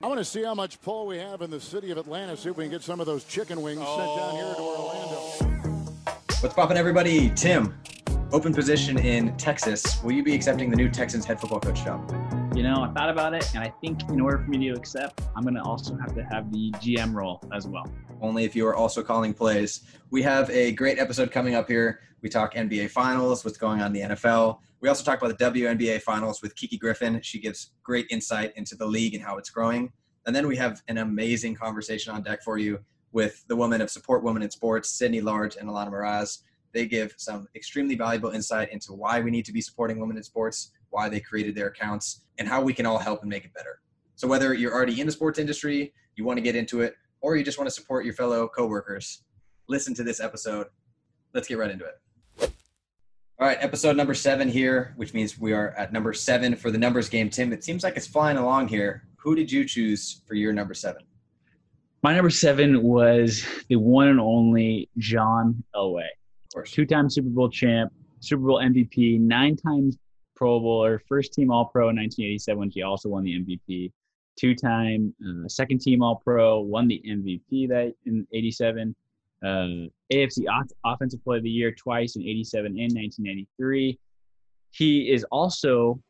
I want to see how much pull we have in the city of Atlanta. See if we can get some of those chicken wings sent down here to Orlando. What's poppin', everybody? Tim, open position in Texas. Will you be accepting the new Texans head football coach job? You know, I thought about it, and I think in order for me to accept, I'm going to also have to have the GM role as well. Only if you are also calling plays. We have a great episode coming up here. We talk NBA Finals, what's going on in the NFL. We also talk about the WNBA Finals with Kiki Griffin. She gives great insight into the league and how it's growing. And then we have an amazing conversation on deck for you with the women of Support Women in Sports, Sydney Large and Alana Mraz. They give some extremely valuable insight into why we need to be supporting women in sports, why they created their accounts, and how we can all help and make it better. So whether you're already in the sports industry, you want to get into it, or you just want to support your fellow coworkers, listen to this episode. Let's get right into it. All right, episode number seven here, which means we are at number seven for the numbers game. Tim, it seems like it's flying along here. Who did you choose for your number seven? My number seven was the one and only John Elway. Of course. Two time Super Bowl champ, Super Bowl MVP, nine times Pro Bowler, first team All Pro in 1987 when he also won the MVP. Two time uh, second team All Pro, won the MVP that in 87 uh, AFC Offensive Player of the Year twice in 87 and 1993. He is also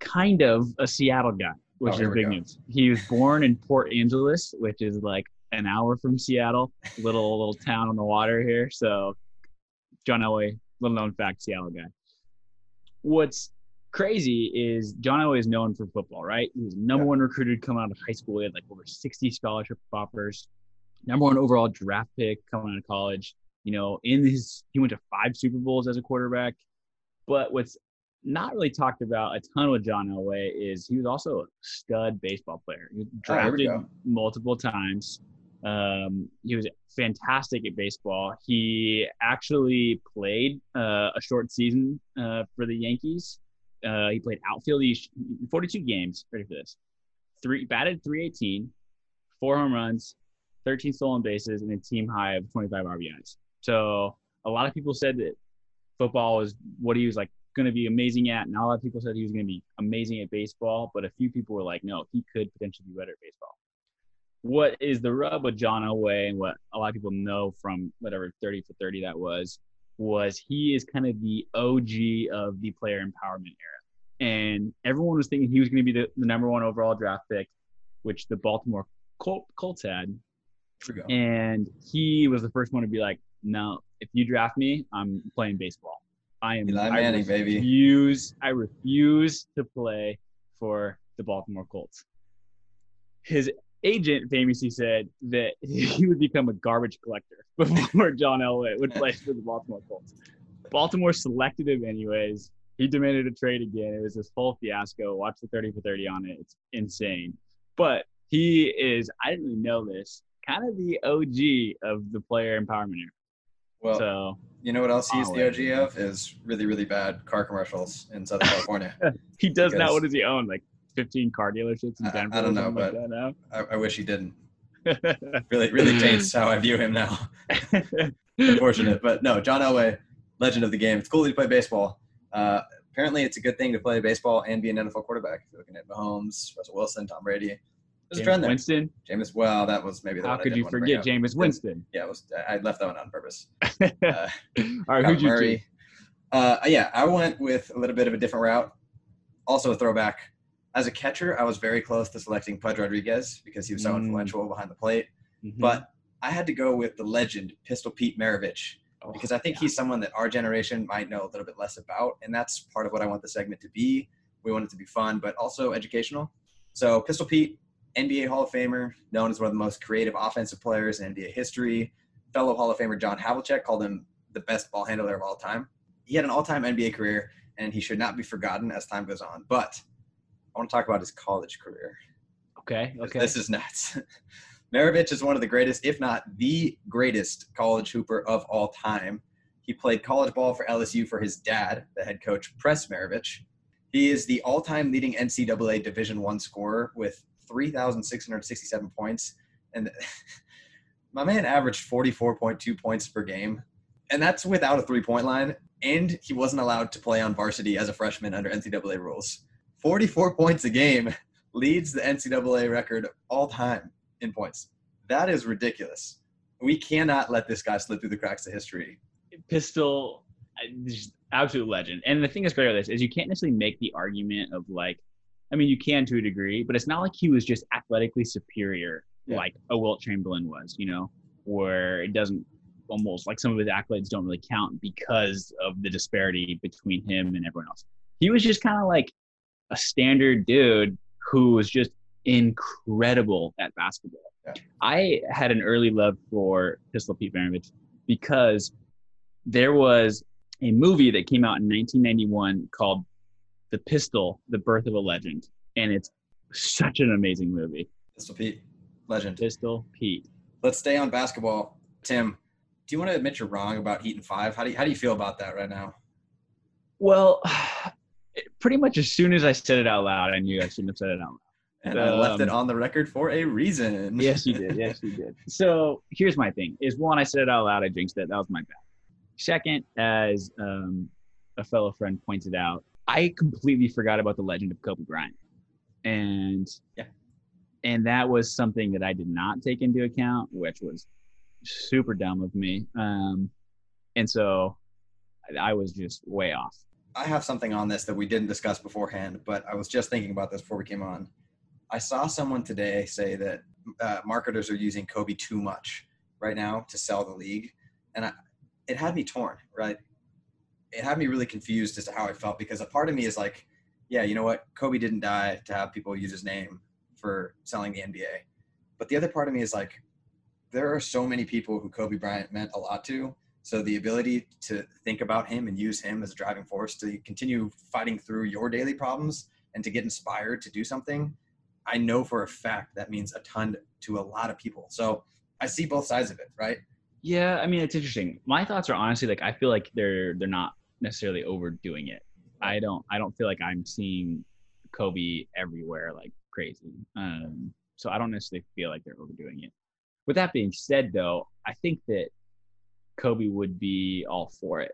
kind of a Seattle guy, which Oh, is big news. He was born in Port Angeles, which is like an hour from Seattle, little little town on the water here. So, John Elway, little known fact, Seattle guy. What's crazy is John Elway is known for football, right? He was number Yeah. one recruited coming out of high school. He had like over 60 scholarship offers number one overall draft pick coming out of college. You know, in his he went to five Super Bowls as a quarterback. But what's not really talked about a ton with John Elway is he was also a stud baseball player. He was Oh, drafted go. multiple times. Um, he was fantastic at baseball. He actually played uh, a short season uh, for the Yankees. Uh, he played outfield. He 42 games. Ready for this? Three batted 318, four home runs, 13 stolen bases, and a team high of 25 RBIs. So a lot of people said that football was what he was like going to be amazing at. Not a lot of people said he was going to be amazing at baseball, but a few people were like, no, he could potentially be better at baseball. What is the rub with John Elway and what a lot of people know from whatever 30 for 30 that was, was he is kind of the OG of the player empowerment era. And everyone was thinking he was going to be the, the number one overall draft pick, which the Baltimore Col- Colts had. And he was the first one to be like, "No, if you draft me, I'm playing baseball. I am. Eli I Manning, baby. refuse, I refuse to play for the Baltimore Colts." His agent famously said that he would become a garbage collector before John Elway would play for the Baltimore Colts. Baltimore selected him anyways. He demanded a trade again. It was this whole fiasco. Watch the 30 for 30 on it. It's insane. But he is, I didn't really know this, kind of the OG of the player empowerment era. Well, So you know what else he's the OG of is really, really bad car commercials in Southern California. he does not. What does he own? Like 15 car dealerships in I- I don't know, something like but- I, I wish he didn't. Really, really taints how I view him now. Unfortunate, but no, John Elway, legend of the game. It's cool that he played baseball. Uh, apparently, it's a good thing to play baseball and be an NFL quarterback. If you're looking at Mahomes, Russell Wilson, Tom Brady. There's a Jameis trend there. Winston. Jameis, well, that was maybe the How could you want to bring forget James Jameis Winston? Yeah, it was, I left that one on purpose. Uh, right, Kyler who'd you Murray. choose? Uh, yeah, I went with a little bit of a different route. Also a throwback. As a catcher, I was very close to selecting Pudge Rodriguez because he was so Mm. influential behind the plate. Mhm. But I had to go with the legend, Pistol Pete Maravich, Oh, because I think yeah. he's someone that our generation might know a little bit less about. And that's part of what I want the segment to be. We want it to be fun, but also educational. So Pistol Pete, NBA Hall of Famer, known as one of the most creative offensive players in NBA history. Fellow Hall of Famer John Havlicek called him the best ball handler of all time. He had an all-time NBA career, and he should not be forgotten as time goes on. But I want to talk about his college career. okay, okay. This is nuts. Maravich is one of the greatest, if not the greatest, college hooper of all time. He played college ball for LSU for his dad, the head coach Press Maravich. He is the all-time leading NCAA Division One scorer with 3,667 points, and my man averaged 44.2 points per game, and that's without a three-point line. And he wasn't allowed to play on varsity as a freshman under NCAA rules. 44 points a game leads the NCAA record all time in points. That is ridiculous. We cannot let this guy slip through the cracks of history. Pistol, absolute legend. And the thing is great about this is you can't necessarily make the argument of like, I mean, you can to a degree, but it's not like he was just athletically superior yeah. like a Wilt Chamberlain was, you know, where it doesn't almost like some of his accolades don't really count because of the disparity between him and everyone else. He was just kind of like a standard dude who was just incredible at basketball. Yeah. I had an early love for Pistol Pete Maravich because there was a movie that came out in 1991 called The Pistol: The Birth of a Legend, and it's such an amazing movie. Pistol Pete, legend. Pistol Pete. Let's stay on basketball. Tim, do you want to admit you're wrong about Heat and Five? How do you, how do you feel about that right now? Well, pretty much as soon as I said it out loud, I knew I shouldn't have said it out loud. And um, I left it um, on the record for a reason. yes, you did. Yes, you did. So here's my thing: is one, I said it out loud, I jinxed it. That was my bad. Second, as um, a fellow friend pointed out, I completely forgot about the legend of Kobe Bryant, and yeah, and that was something that I did not take into account, which was super dumb of me. Um, and so I was just way off. I have something on this that we didn't discuss beforehand, but I was just thinking about this before we came on. I saw someone today say that uh, marketers are using Kobe too much right now to sell the league, and I, it had me torn. Right, it had me really confused as to how I felt because a part of me is like, yeah, you know what, Kobe didn't die to have people use his name for selling the NBA, but the other part of me is like, there are so many people who Kobe Bryant meant a lot to. So the ability to think about him and use him as a driving force to continue fighting through your daily problems and to get inspired to do something, I know for a fact that means a ton to a lot of people. So I see both sides of it, right? Yeah, I mean it's interesting. My thoughts are honestly like I feel like they're they're not necessarily overdoing it. I don't I don't feel like I'm seeing Kobe everywhere like crazy. Um, so I don't necessarily feel like they're overdoing it. With that being said, though, I think that Kobe would be all for it.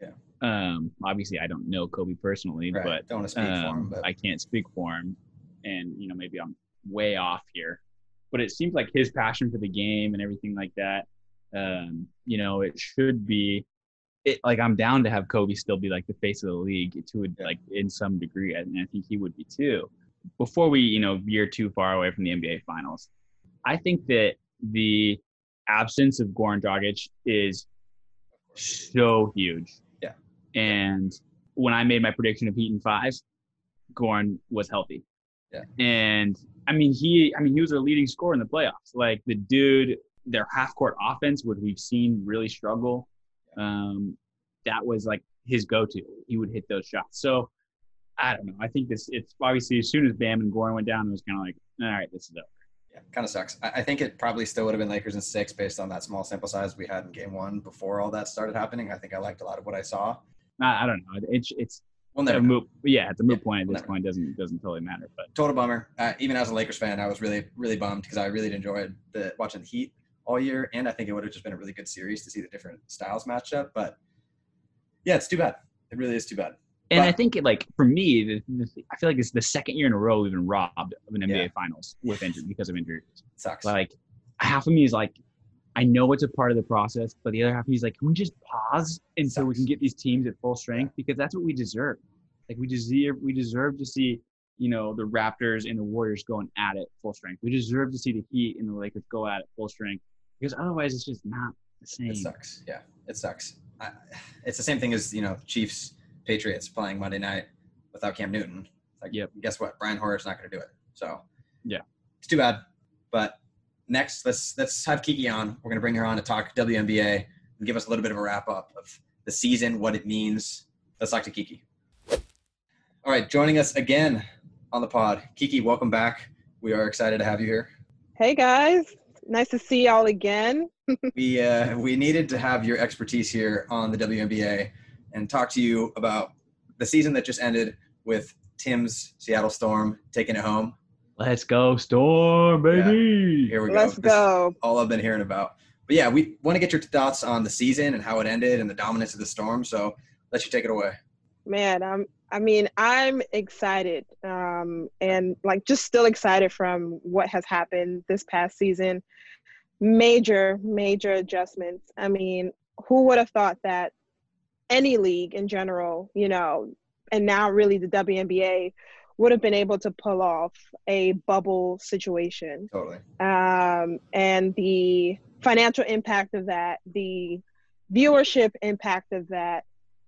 Yeah. Um, obviously, I don't know Kobe personally, right. but don't speak um, for him. Um, but. I can't speak for him, and you know maybe I'm way off here, but it seems like his passion for the game and everything like that. Um, you know, it should be. It like I'm down to have Kobe still be like the face of the league to yeah. like in some degree, and I think he would be too. Before we you know veer too far away from the NBA Finals, I think that the absence of Goran Dragic is so huge. Yeah. And when I made my prediction of Heat and five, Goran was healthy. Yeah. And I mean, he, I mean, he was a leading scorer in the playoffs. Like the dude, their half court offense, which we've seen really struggle, um, that was like his go-to. He would hit those shots. So I don't know. I think this. It's obviously as soon as Bam and Goran went down, it was kind of like, all right, this is over. Yeah, kind of sucks. I, I think it probably still would have been Lakers in six based on that small sample size we had in game one before all that started happening. I think I liked a lot of what I saw. I, I don't know. It's it's well, never. Moot, yeah, it's a moot yeah, point at this never. point. Doesn't doesn't totally matter. But total bummer. Uh, even as a Lakers fan, I was really really bummed because I really enjoyed the watching the Heat all year, and I think it would have just been a really good series to see the different styles matched up. But yeah, it's too bad. It really is too bad. And but, I think, it, like for me, the, the, I feel like it's the second year in a row we've been robbed of an NBA yeah. Finals with injury because of injuries. Sucks. Like half of me is like, I know it's a part of the process, but the other half of me is like, can we just pause until we can get these teams at full strength because that's what we deserve. Like we deserve, we deserve to see, you know, the Raptors and the Warriors going at it full strength. We deserve to see the Heat and the Lakers go at it full strength because otherwise it's just not the same. It sucks. Yeah, it sucks. I, it's the same thing as you know Chiefs Patriots playing Monday night without Cam Newton. Like, yep. guess what? Brian Hoyer's not going to do it. So, yeah, it's too bad. But next, let's let's have Kiki on. We're going to bring her on to talk WNBA and give us a little bit of a wrap up of the season, what it means. Let's talk to Kiki. All right, joining us again on the pod, Kiki. Welcome back. We are excited to have you here. Hey guys, nice to see y'all again. we uh, we needed to have your expertise here on the WNBA and talk to you about the season that just ended with Tim's Seattle Storm taking it home. Let's go, Storm, baby. Yeah, here we go. Let's go. all I've been hearing about. But yeah, we want to get your thoughts on the season and how it ended and the dominance of the Storm. So let you take it away. Man, I'm I mean, I'm excited, um, and like just still excited from what has happened this past season. Major, major adjustments. I mean, who would have thought that any league in general, you know, and now really the WNBA would have been able to pull off a bubble situation. Totally. Um, and the financial impact of that, the viewership impact of that,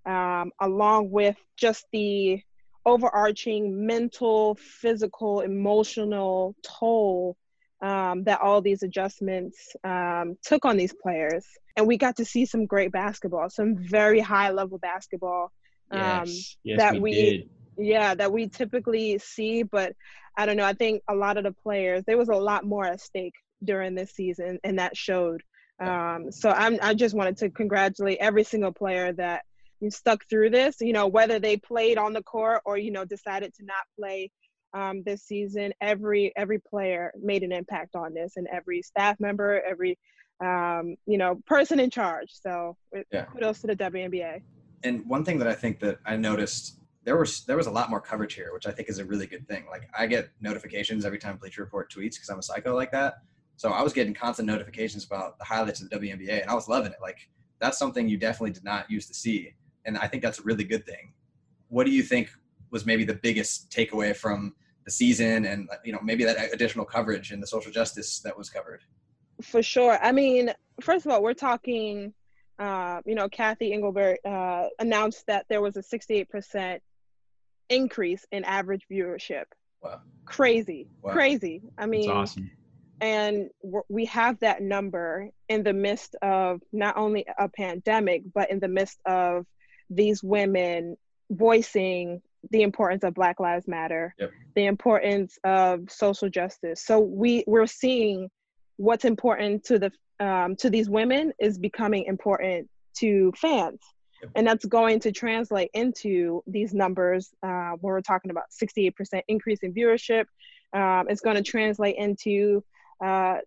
um, along with just the overarching mental, physical, emotional toll um, that all these adjustments um, took on these players. And we got to see some great basketball, some very high level basketball um, Yes, yes, that we, we- did. yeah that we typically see but i don't know i think a lot of the players there was a lot more at stake during this season and that showed um, so i'm i just wanted to congratulate every single player that stuck through this you know whether they played on the court or you know decided to not play um, this season every every player made an impact on this and every staff member every um, you know person in charge so Yeah. kudos to the WNBA And one thing that I think that I noticed there was there was a lot more coverage here, which I think is a really good thing. Like I get notifications every time Bleacher Report tweets because I'm a psycho like that. So I was getting constant notifications about the highlights of the WNBA, and I was loving it. Like that's something you definitely did not used to see, and I think that's a really good thing. What do you think was maybe the biggest takeaway from the season, and you know maybe that additional coverage and the social justice that was covered? For sure. I mean, first of all, we're talking, uh, you know, Cathy Engelbert uh, announced that there was a 68% increase in average viewership. Wow. Crazy, Wow. crazy. I It's mean, awesome. and we have that number in the midst of not only a pandemic, but in the midst of these women voicing the importance of Black Lives Matter, Yep. the importance of social justice. So we we're seeing what's important to the um, to these women is becoming important to fans. Yep. And that's going to translate into these numbers uh, when we're talking about 68% increase in viewership. Um, it's going to translate into uh,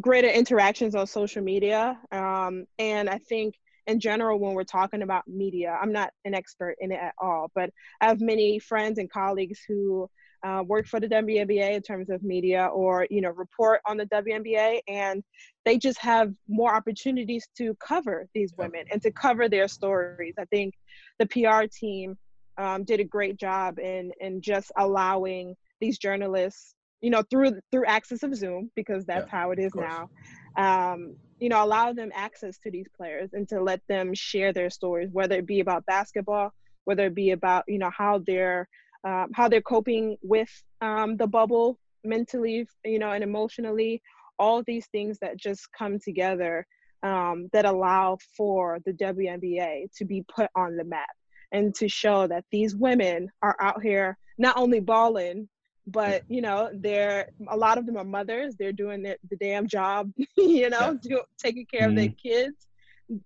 greater interactions on social media. Um, and I think in general, when we're talking about media, I'm not an expert in it at all, but I have many friends and colleagues who uh, work for the WNBA in terms of media or, you know, report on the WNBA and they just have more opportunities to cover these women and to cover their stories. I think the PR team um, did a great job in, in just allowing these journalists you know through through access of zoom because that's Yeah, how it is now. Um, you know allow them access to these players and to let them share their stories whether it be about basketball whether it be about you know how they're um, how they're coping with um, the bubble mentally you know and emotionally. All these things that just come together um, that allow for the WNBA to be put on the map and to show that these women are out here not only balling but you know they're a lot of them are mothers. They're doing their, the damn job you know do, taking care of their kids.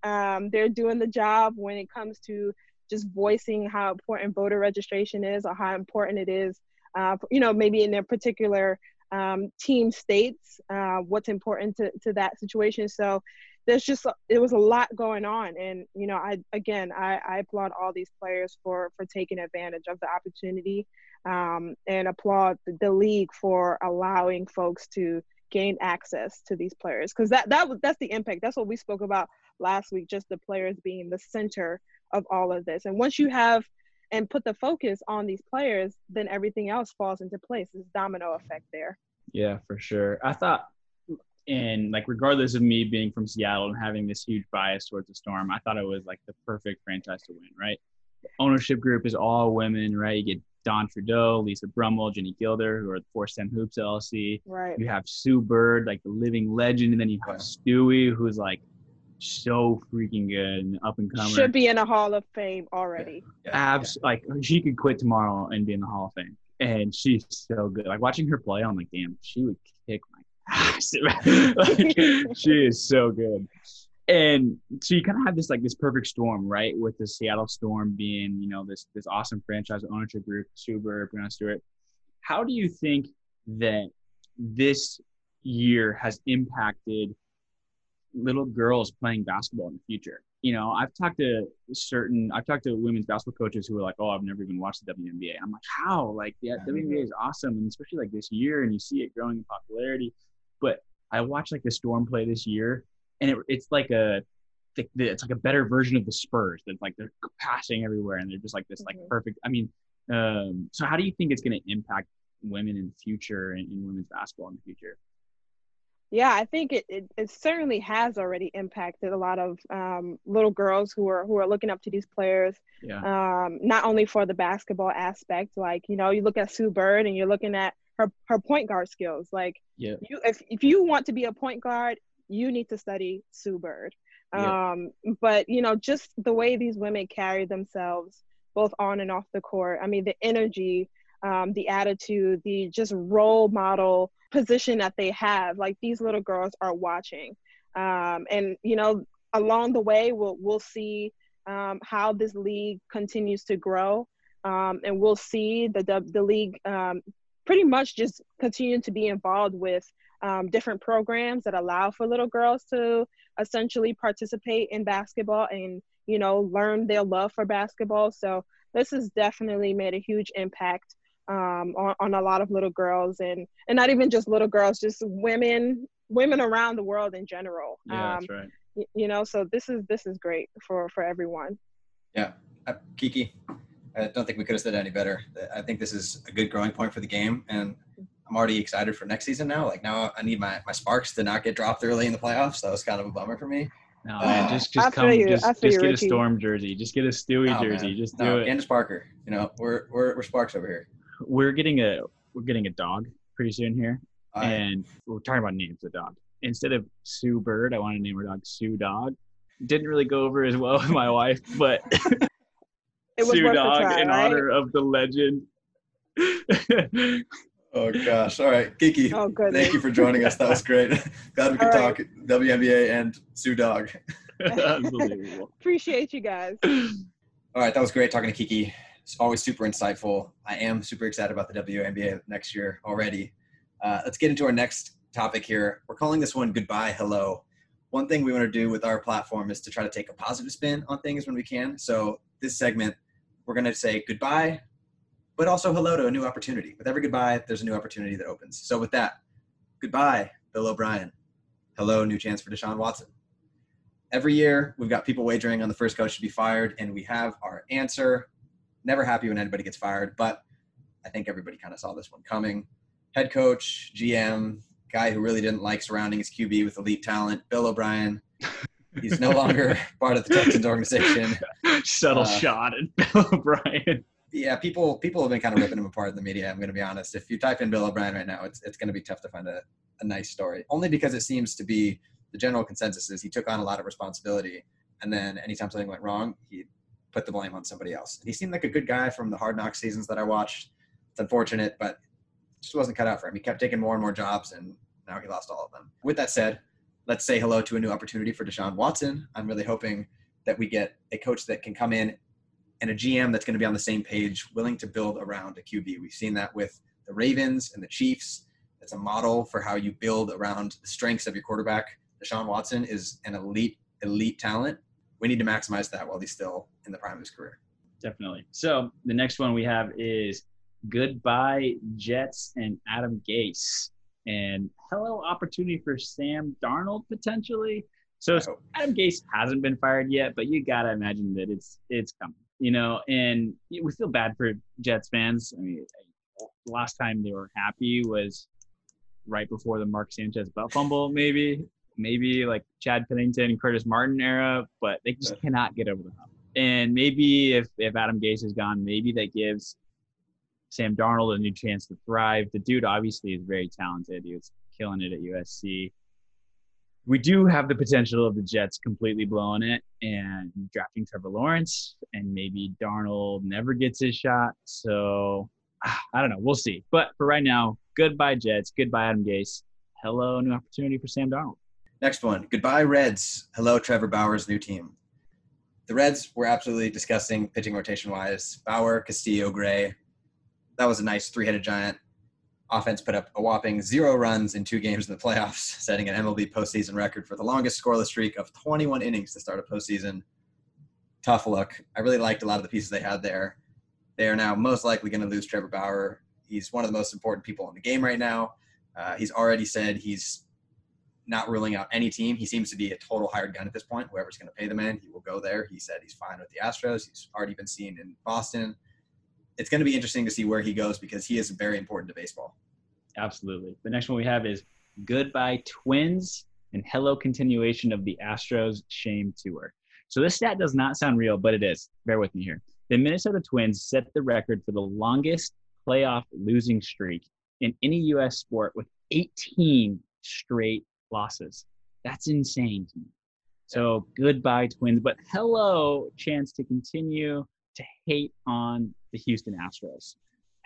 Um, they're doing the job when it comes to just voicing how important voter registration is or how important it is uh, you know maybe in their particular um, team states uh, what's important to, to that situation. So there's just it was a lot going on. And you know i again i, I applaud all these players for for taking advantage of the opportunity um, and applaud the, league for allowing folks to gain access to these players because that, that that's the impact that's what we spoke about last week just the players being the center of all of this and once you have and put the focus on these players then everything else falls into place this domino effect there Yeah, for sure. I thought, and like, regardless of me being from Seattle and having this huge bias towards the Storm, I thought it was like the perfect franchise to win, right? The ownership group is all women, right? You get Dawn Trudeau, Lisa Brummel, Ginny Gilder, who are the Force 10 Hoops LLC. right You have Sue Bird, like the living legend, and then you have Stewie, who's like so freaking good and up and coming. should be in a hall of fame already Yeah, abs like she could quit tomorrow and be in the Hall of Fame. And she's so good. Like watching her play, I'm like, damn, she would kick my ass. like, she is so good. And so you kind of have this like this perfect storm, right? With the Seattle Storm being, you know, this this awesome franchise ownership group, Suber, Breanna Stewart. How do you think that this year has impacted little girls playing basketball in the future? you know, I've talked to certain, I've talked to women's basketball coaches who are like, oh, I've never even watched the WNBA. I'm like, how? Like, yeah, WNBA is awesome, and especially like this year, and you see it growing in popularity. But I watched like the Storm play this year, and it, it's like a, it's like a better version of the Spurs. That's like they're passing everywhere, and they're just like this like mm-hmm. perfect. I mean, um, so how do you think it's going to impact women in the future and in women's basketball in the future? Yeah, I think it, it, it, certainly has already impacted a lot of um, little girls who are who are looking up to these players. Yeah. Um, not only for the basketball aspect, like you know, you look at Sue Bird and you're looking at her her point guard skills. Like, yeah. you if if you want to be a point guard, you need to study Sue Bird. Yeah. Um, but you know, just the way these women carry themselves, both on and off the court. I mean, the energy, um, the attitude, the just role model position that they have like these little girls are watching um, and you know along the way we'll we'll see um, how this league continues to grow um, and we'll see the the league um, pretty much just continue to be involved with um, different programs that allow for little girls to essentially participate in basketball and you know learn their love for basketball. So this has definitely made a huge impact um, on, on a lot of little girls and and not even just little girls just women women around the world in general. Yeah, um, that's right. Y- you know so this is this is great for for everyone. Yeah. Uh, kiki i don't think we could have said any better. I think this is a good growing point for the game and i'm already excited for next season now like now i need my my sparks to not get dropped early in the playoffs that was kind of a bummer for me no, uh, man, just just come, just, just get a storm jersey, just get a Stewie no, jersey, man. just do no, it. Candace Parker, you know, we're we're we're sparks over here we're getting a we're getting a dog pretty soon here, and we're talking about names of dog. Instead of Sue Bird, I want to name our dog Sue Dog. Didn't really go over as well with my wife, but Sue Dog try, in right? honor of the legend. oh gosh! All right, Kiki. Oh, good. thank you for joining us. That was great. Glad we could talk WNBA and Sue Dog. Unbelievable. Appreciate you guys. All right, that was great talking to Kiki. It's always super insightful. I am super excited about the WNBA next year already. Uh, let's get into our next topic here. We're calling this one Goodbye, Hello. One thing we want to do with our platform is to try to take a positive spin on things when we can. So, this segment, we're going to say goodbye, but also hello to a new opportunity. With every goodbye, there's a new opportunity that opens. So, with that, goodbye, Bill O'Brien. Hello, new chance for Deshaun Watson. Every year, we've got people wagering on the first coach to be fired, and we have our answer never happy when anybody gets fired, but I think everybody kind of saw this one coming. Head coach, GM, guy who really didn't like surrounding his QB with elite talent, Bill O'Brien. He's no longer part of the Texans organization. Subtle uh, shot at Bill O'Brien. Yeah, people people have been kind of ripping him apart in the media. I'm going to be honest. If you type in Bill O'Brien right now, it's it's going to be tough to find a, a nice story. Only because it seems to be the general consensus is he took on a lot of responsibility, and then anytime something went wrong, he put the blame on somebody else. And He seemed like a good guy from the Hard Knock seasons that I watched. It's unfortunate, but just wasn't cut out for him. He kept taking more and more jobs, and now he lost all of them. With that said, let's say hello to a new opportunity for Deshaun Watson. I'm really hoping that we get a coach that can come in and a GM that's going to be on the same page, willing to build around a QB. We've seen that with the Ravens and the Chiefs. It's a model for how you build around the strengths of your quarterback. Deshaun Watson is an elite, elite talent we need to maximize that while he's still in the prime of his career. Definitely. So the next one we have is goodbye Jets and Adam Gase, and hello opportunity for Sam Darnold potentially. So Adam Gase hasn't been fired yet, but you gotta imagine that it's it's coming. You know, and we feel bad for Jets fans. I mean, last time they were happy was right before the Mark Sanchez butt fumble, maybe maybe like Chad Pennington, Curtis Martin era, but they just cannot get over the hump. And maybe if, if Adam Gase is gone, maybe that gives Sam Darnold a new chance to thrive. The dude obviously is very talented. He was killing it at USC. We do have the potential of the Jets completely blowing it and drafting Trevor Lawrence, and maybe Darnold never gets his shot. So I don't know. We'll see. But for right now, goodbye Jets. Goodbye Adam Gase. Hello, new opportunity for Sam Darnold. Next one. Goodbye, Reds. Hello, Trevor Bauer's new team. The Reds were absolutely disgusting pitching rotation wise. Bauer, Castillo, Gray. That was a nice three headed giant. Offense put up a whopping zero runs in two games in the playoffs, setting an MLB postseason record for the longest scoreless streak of 21 innings to start a postseason. Tough look. I really liked a lot of the pieces they had there. They are now most likely going to lose Trevor Bauer. He's one of the most important people in the game right now. Uh, he's already said he's not ruling out any team. He seems to be a total hired gun at this point. Whoever's going to pay the man, he will go there. He said he's fine with the Astros. He's already been seen in Boston. It's going to be interesting to see where he goes because he is very important to baseball. Absolutely. The next one we have is Goodbye Twins and Hello Continuation of the Astros Shame Tour. So this stat does not sound real, but it is. Bear with me here. The Minnesota Twins set the record for the longest playoff losing streak in any U.S. sport with 18 straight losses. That's insane. So goodbye, Twins. But hello, chance to continue to hate on the Houston Astros.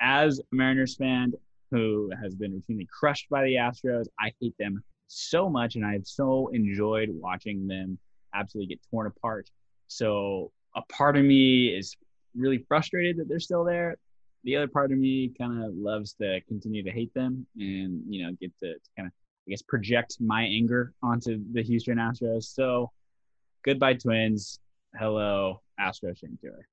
As a Mariners fan who has been routinely crushed by the Astros, I hate them so much, and I've so enjoyed watching them absolutely get torn apart. So a part of me is really frustrated that they're still there. The other part of me kind of loves to continue to hate them and you know get to, to kind of I guess project my anger onto the Houston Astros. So goodbye Twins. Hello Astros Shame Tour.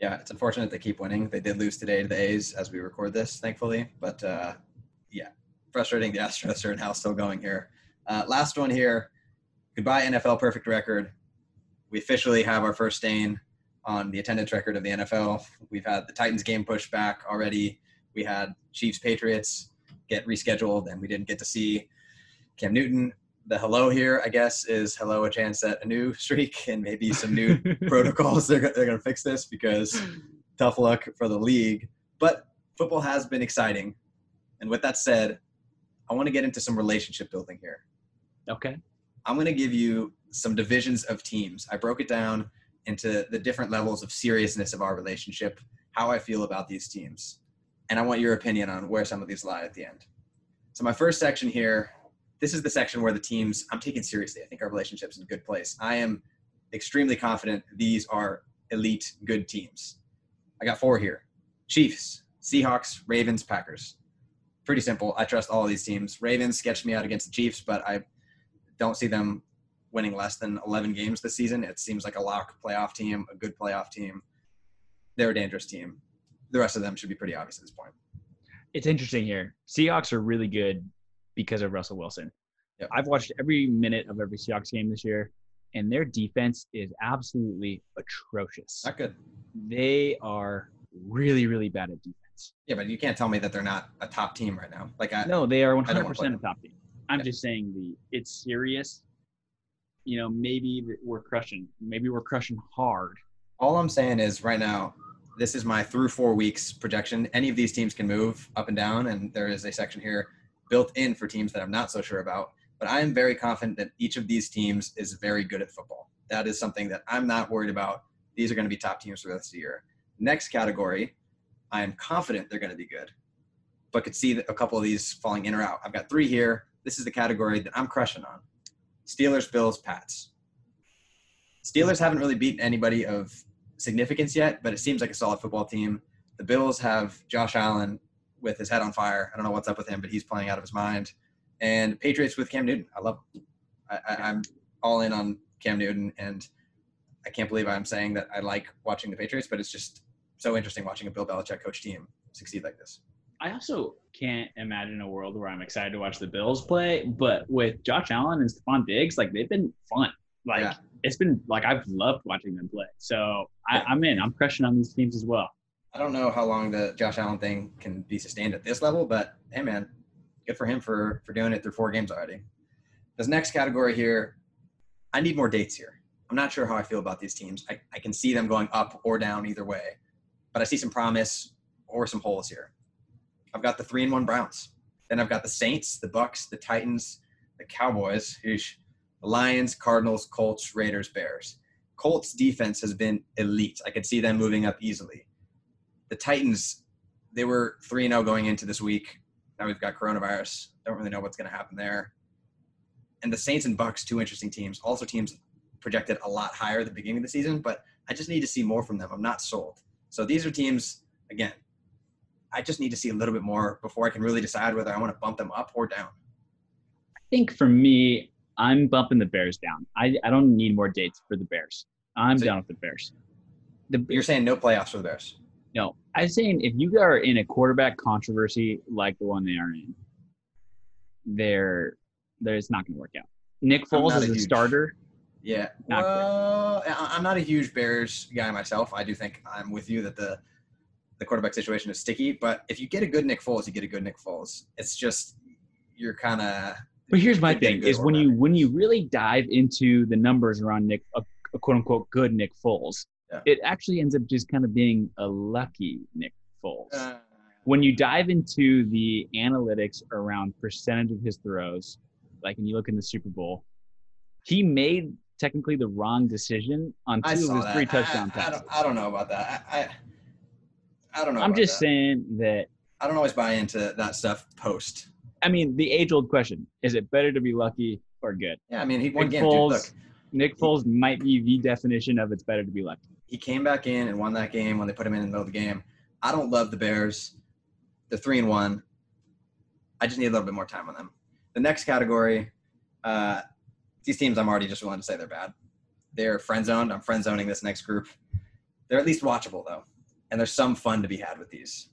Yeah, it's unfortunate they keep winning. They did lose today to the A's as we record this, thankfully. But uh, yeah, frustrating. The Astros are now still going here. Uh, last one here. Goodbye NFL perfect record. We officially have our first stain on the attendance record of the NFL. We've had the Titans game pushed back already. We had Chiefs Patriots get rescheduled, and we didn't get to see Cam Newton. The hello here, I guess, is hello a chance at a new streak and maybe some new protocols. They're, they're going to fix this because tough luck for the league. But football has been exciting. And with that said, I want to get into some relationship building here. Okay. I'm going to give you some divisions of teams. I broke it down into the different levels of seriousness of our relationship, how I feel about these teams. And I want your opinion on where some of these lie at the end. So, my first section here this is the section where the teams I'm taking seriously. I think our relationship's in a good place. I am extremely confident these are elite, good teams. I got four here Chiefs, Seahawks, Ravens, Packers. Pretty simple. I trust all these teams. Ravens sketched me out against the Chiefs, but I don't see them winning less than 11 games this season. It seems like a lock playoff team, a good playoff team. They're a dangerous team. The rest of them should be pretty obvious at this point. It's interesting here. Seahawks are really good because of Russell Wilson. Yep. I've watched every minute of every Seahawks game this year, and their defense is absolutely atrocious. Not good. They are really, really bad at defense. Yeah, but you can't tell me that they're not a top team right now. Like I No, they are I don't wanna 100% play a top team. I'm Yeah. just saying the it's serious. You know, maybe we're crushing. Maybe we're crushing hard. all I'm saying is right now, this is my through four weeks projection. Any of these teams can move up and down, and there is a section here built in for teams that I'm not so sure about. But I am very confident that each of these teams is very good at football. That is something that I'm not worried about. These are going to be top teams for the rest of the year. Next category, I am confident they're going to be good, but could see a couple of these falling in or out. I've got three here. This is the category that I'm crushing on Steelers, Bills, Pats. Steelers haven't really beaten anybody of significance yet, but it seems like a solid football team. The Bills have Josh Allen with his head on fire. I don't know what's up with him, but he's playing out of his mind. And Patriots with Cam Newton. I love him. I, I, I'm all in on Cam Newton, and I can't believe I'm saying that I like watching the Patriots, but it's just so interesting watching a Bill Belichick coach team succeed like this. I also can't imagine a world where I'm excited to watch the Bills play, but with Josh Allen and Stefon Diggs, like they've been fun. Like Yeah. it's been like I've loved watching them play. So I, I'm in. I'm crushing on these teams as well. I don't know how long the Josh Allen thing can be sustained at this level, but hey, man, good for him for for doing it through four games already. This next category here, I need more dates here. I'm not sure how I feel about these teams. I, I can see them going up or down either way, but I see some promise or some holes here. I've got the three and one Browns. Then I've got the Saints, the Bucks, the Titans, the Cowboys, whoosh, the Lions, Cardinals, Colts, Raiders, Bears. Colts defense has been elite. I could see them moving up easily the Titans, they were 3 0 going into this week. Now we've got coronavirus. Don't really know what's going to happen there. And the Saints and Bucks, two interesting teams. Also, teams projected a lot higher at the beginning of the season, but I just need to see more from them. I'm not sold. So these are teams, again, I just need to see a little bit more before I can really decide whether I want to bump them up or down. I think for me, I'm bumping the Bears down. I, I don't need more dates for the Bears. I'm So- down with the Bears. The You're saying no playoffs for the Bears. No, I'm saying if you are in a quarterback controversy like the one they are in, they're, they're it's not going to work out. Nick Foles is a huge- starter. Yeah. Not well, I'm not a huge Bears guy myself. I do think I'm with you that the the quarterback situation is sticky. But if you get a good Nick Foles, you get a good Nick Foles. It's just you're kind of. But here's my thing: is when you when you really dive into the numbers around Nick, a, a quote unquote good Nick Foles, Yeah. it actually ends up just kind of being a lucky Nick Foles. Uh, when you dive into the analytics around percentage of his throws, like when you look in the Super Bowl, he made technically the wrong decision on two of his that. three touchdown I, I, passes. don't, I don't know about that. I I, I don't know. I'm just that. saying that. I don't always buy into that stuff post. I mean, the age-old question: Is it better to be lucky or good? Yeah, I mean, he won Nick. Dude, Foles, look, Nick Foles might be the definition of it's better to be lucky. He came back in and won that game when they put him in, in the middle of the game. I don't love the Bears. They're three and one. I just need a little bit more time on them. The next category, uh, these teams I'm already just willing to say they're bad. They're friend zoned. I'm friend zoning this next group. They're at least watchable though, and there's some fun to be had with these.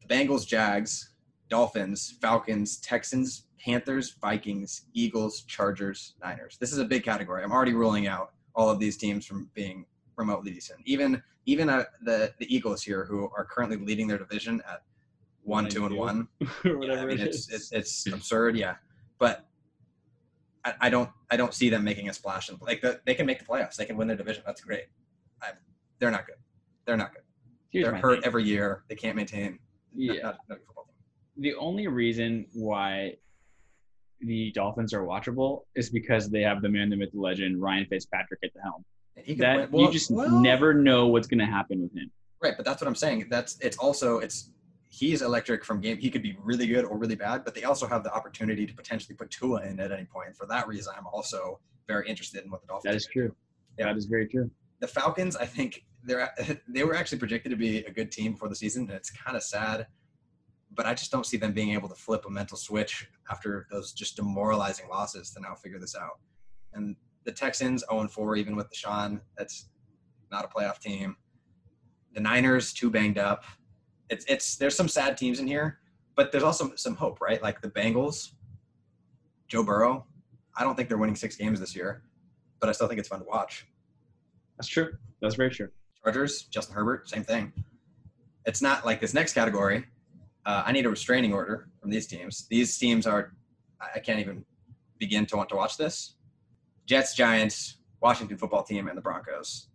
The Bengals, Jags, Dolphins, Falcons, Texans, Panthers, Vikings, Eagles, Chargers, Niners. This is a big category. I'm already ruling out all of these teams from being remotely decent. Even even uh, the the Eagles here, who are currently leading their division at one, One two, and one. Yeah, whatever I mean, it it's, it's it's absurd, yeah. But I, I don't I don't see them making a splash. In, like the, they can make the playoffs, they can win their division. That's great. I, they're not good. They're not good. Here's they're hurt thing. every year. They can't maintain. Yeah. Not, not, not a football team. the only reason why the Dolphins are watchable is because they have the man, the myth, the legend, Ryan Fitzpatrick at the helm. And he could That well, you just well, never know what's going to happen with him. Right, but that's what I'm saying. That's it's also it's he's electric from game. He could be really good or really bad, but they also have the opportunity to potentially put Tua in at any point. And for that reason, I'm also very interested in what the Dolphins. That is true. Yeah. That is very true. the Falcons, I think they're they were actually projected to be a good team for the season, and it's kind of sad. But I just don't see them being able to flip a mental switch after those just demoralizing losses to now figure this out. And the Texans 0 4, even with Deshaun, that's not a playoff team. The Niners too banged up. It's it's there's some sad teams in here, but there's also some hope, right? Like the Bengals, Joe Burrow. I don't think they're winning six games this year, but I still think it's fun to watch. That's true. That's very true. Chargers, Justin Herbert, same thing. It's not like this next category. Uh, I need a restraining order from these teams. These teams are, I I can't even begin to want to watch this. Jets, Giants, Washington football team, and the Broncos.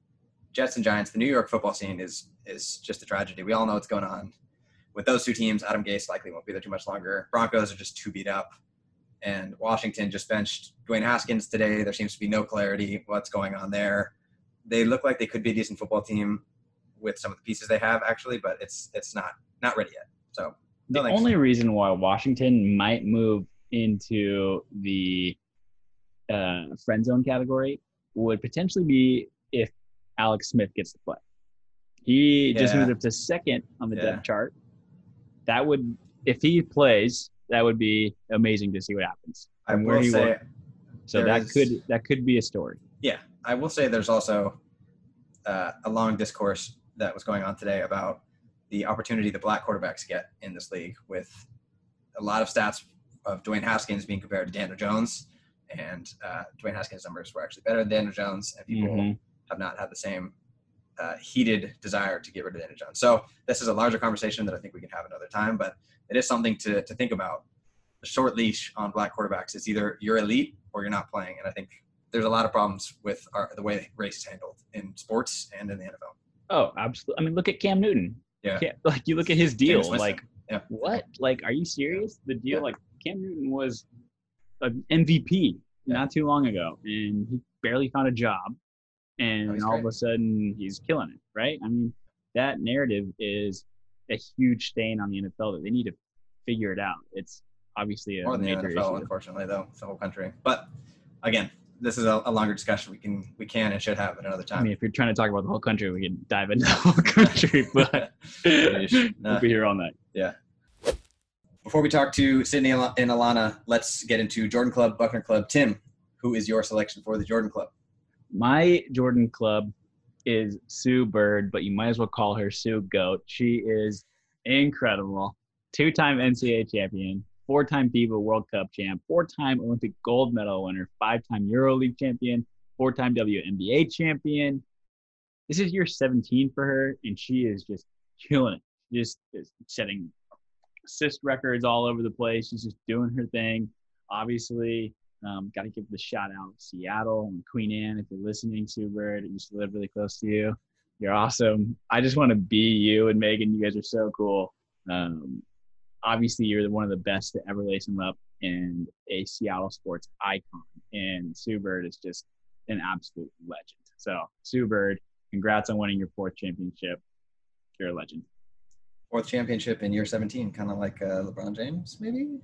Jets and Giants, the New York football scene is is just a tragedy. We all know what's going on with those two teams. Adam Gase likely won't be there too much longer. Broncos are just too beat up, and Washington just benched Dwayne Haskins today. There seems to be no clarity what's going on there they look like they could be a decent football team with some of the pieces they have actually, but it's it's not not ready yet. So The only reason why Washington might move into the uh, friend zone category would potentially be if Alex Smith gets to play. He just moved up to second on the Yeah. depth chart. That would, if he plays, that would be amazing to see what happens. I will say. So that is- could that could be a story. yeah, I will say there's also uh, a long discourse that was going on today about the opportunity the black quarterbacks get in this league with a lot of stats of Dwayne Haskins being compared to Daniel Jones, and uh, Dwayne Haskins' numbers were actually better than Daniel Jones, and people Mhm. have not had the same uh, heated desire to get rid of Daniel Jones. So this is a larger conversation that I think we can have another time, but it is something to, to think about. The short leash on black quarterbacks is either you're elite or you're not playing, and I think there's a lot of problems with our, the way race is handled in sports and in the NFL. Oh, absolutely. I mean, look at Cam Newton. Yeah. Cam- like you look at his deal. Like Yeah. what? Like, are you serious? The deal, Yeah. like Cam Newton was an MVP not too long ago, and he barely found a job, and Oh, all of a sudden he's killing it. Right? I mean, that narrative is a huge stain on the NFL that they need to figure it out. It's obviously a More than the major NFL, issue. unfortunately, though, it's the whole country. But again, this is a, a, longer discussion we can we can and should have at another time. I mean, if you're trying to talk about the whole country, we can dive into the whole country, but we'll be here all night. Yeah. Before we talk to Sydney and Alana, let's get into Jordan Club, Buckner Club. Tim, who is your selection for the Jordan Club? My Jordan Club is Sue Bird, but you might as well call her Sue Goat. She is incredible. Two time NCAA champion, four time FIBA World Cup champ, four time Olympic gold medal winner, five time EuroLeague champion, four time WNBA champion. This is year 17 for her, and she is just killing it. Just, just setting assist records all over the place. She's just doing her thing. Obviously, um, got to give the shout out Seattle and Queen Anne if you're listening, Sue Bird. I used to live really close to you. You're awesome. I just want to be you and Megan. You guys are so cool. Um, obviously, you're one of the best to ever lace them up and a Seattle sports icon. And Sue Bird is just an absolute legend. So, Sue Bird, congrats on winning your fourth championship. You're a legend. Fourth championship in year 17, kind of like uh, LeBron James, maybe?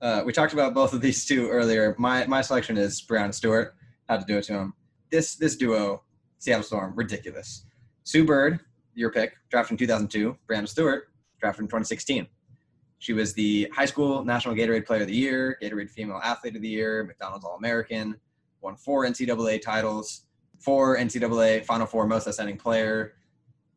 Uh, we talked about both of these two earlier. My my selection is Breanna Stewart. Had to do it to him. This this duo, Seattle Storm, ridiculous. Sue Bird, your pick, drafted in 2002. Breanna Stewart, drafted in 2016. She was the high school national Gatorade Player of the Year, Gatorade Female Athlete of the Year, McDonald's All American, won four NCAA titles, four NCAA Final Four Most Outstanding Player,